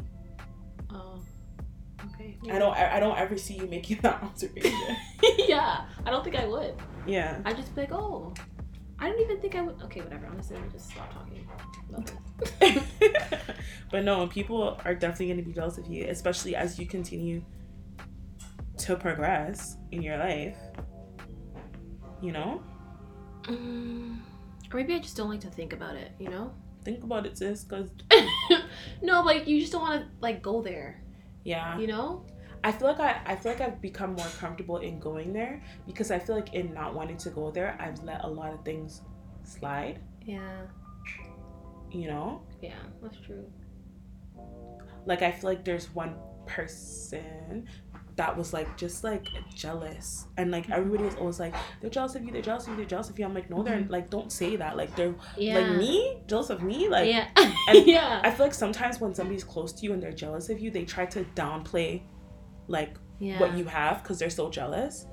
I don't I don't ever see you making that observation. yeah. I don't think I would. yeah. I just be like, oh. I don't even think I would. Okay, whatever. Honestly, me just stop talking but no, people are definitely going to be jealous of you, especially as you continue to progress in your life. You know? Mm, or maybe I just don't like to think about it. You know? Think about it, sis, because no, like you just don't want to like go there. Yeah, You know? I feel like I, I feel like I've become more comfortable in going there because I feel like in not wanting to go there, I've let a lot of things slide. Yeah. You know, Yeah. That's true. like I feel like there's one person that was like just like jealous and like everybody was always like they're jealous of you they're jealous of you they're jealous of you i'm like no they're Mhm. like don't say that like they're Yeah. like me jealous of me like yeah. and yeah. i feel like sometimes when somebody's close to you and they're jealous of you they try to downplay like yeah. what you have because they're so jealous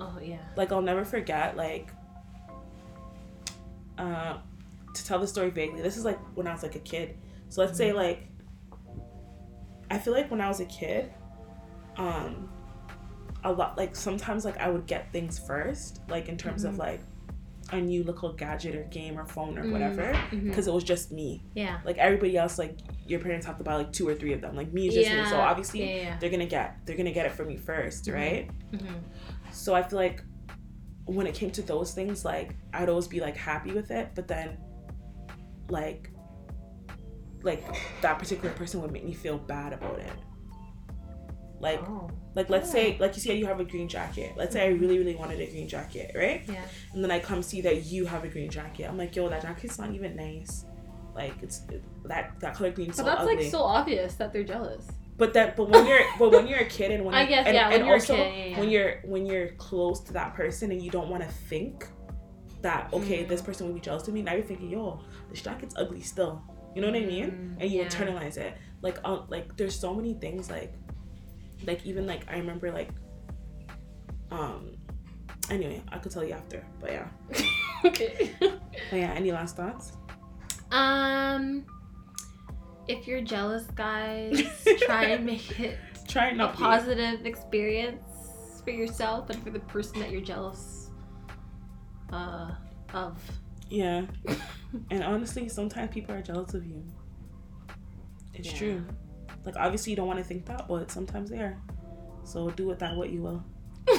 Oh yeah. like I'll never forget like uh to tell the story vaguely this is like when I was like a kid so let's say like I feel like when I was a kid um a lot like sometimes like I would get things first like in terms of Mhm. like a new little gadget or game or phone or whatever because it was just me Yeah. like everybody else like your parents have to buy like two or three of them like me is just me so obviously Yeah. yeah. they're gonna get they're gonna get it from me 1st Mhm. right Mhm. so I feel like when it came to those things, like I'd always be like happy with it, but then like like that particular person would make me feel bad about it. Like Oh. like let's say like you see you have a green jacket. Let's say I really really wanted a green jacket, right? Yeah. And then I come see that you have a green jacket. I'm like, yo, that jacket's not even nice. Like it's that that color green's But so that's ugly. like so obvious that they're jealous. But that, but when you're, but when you're a kid and when I guess, and, yeah, and when- also okay, yeah, when you're when you're close to that person and you don't want to think that okay, Mm. this person would be jealous of me. Now you're thinking, yo, this jacket's ugly still. You know what I mean? Mm, And you yeah. internalize it. Like, um, like there's so many things like, like even like I remember like, um, anyway, I could tell you after. But yeah, okay. but yeah. Any last thoughts? um, if you're jealous, guys, try and make it Try a not be. positive experience for yourself and for the person that you're jealous uh, of. Yeah. and honestly, sometimes people are jealous of you. It's Yeah. true. Like obviously you don't want to think that, but sometimes they are. So do with that what you will.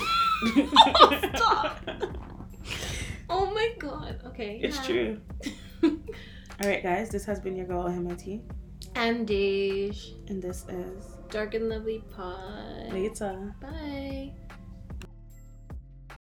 Oh, stop. Oh my god. Okay. It's yeah. true. All right, guys. This has been your girl MIT, And Dej. and this is Dark and Lovely Pod. later. Bye.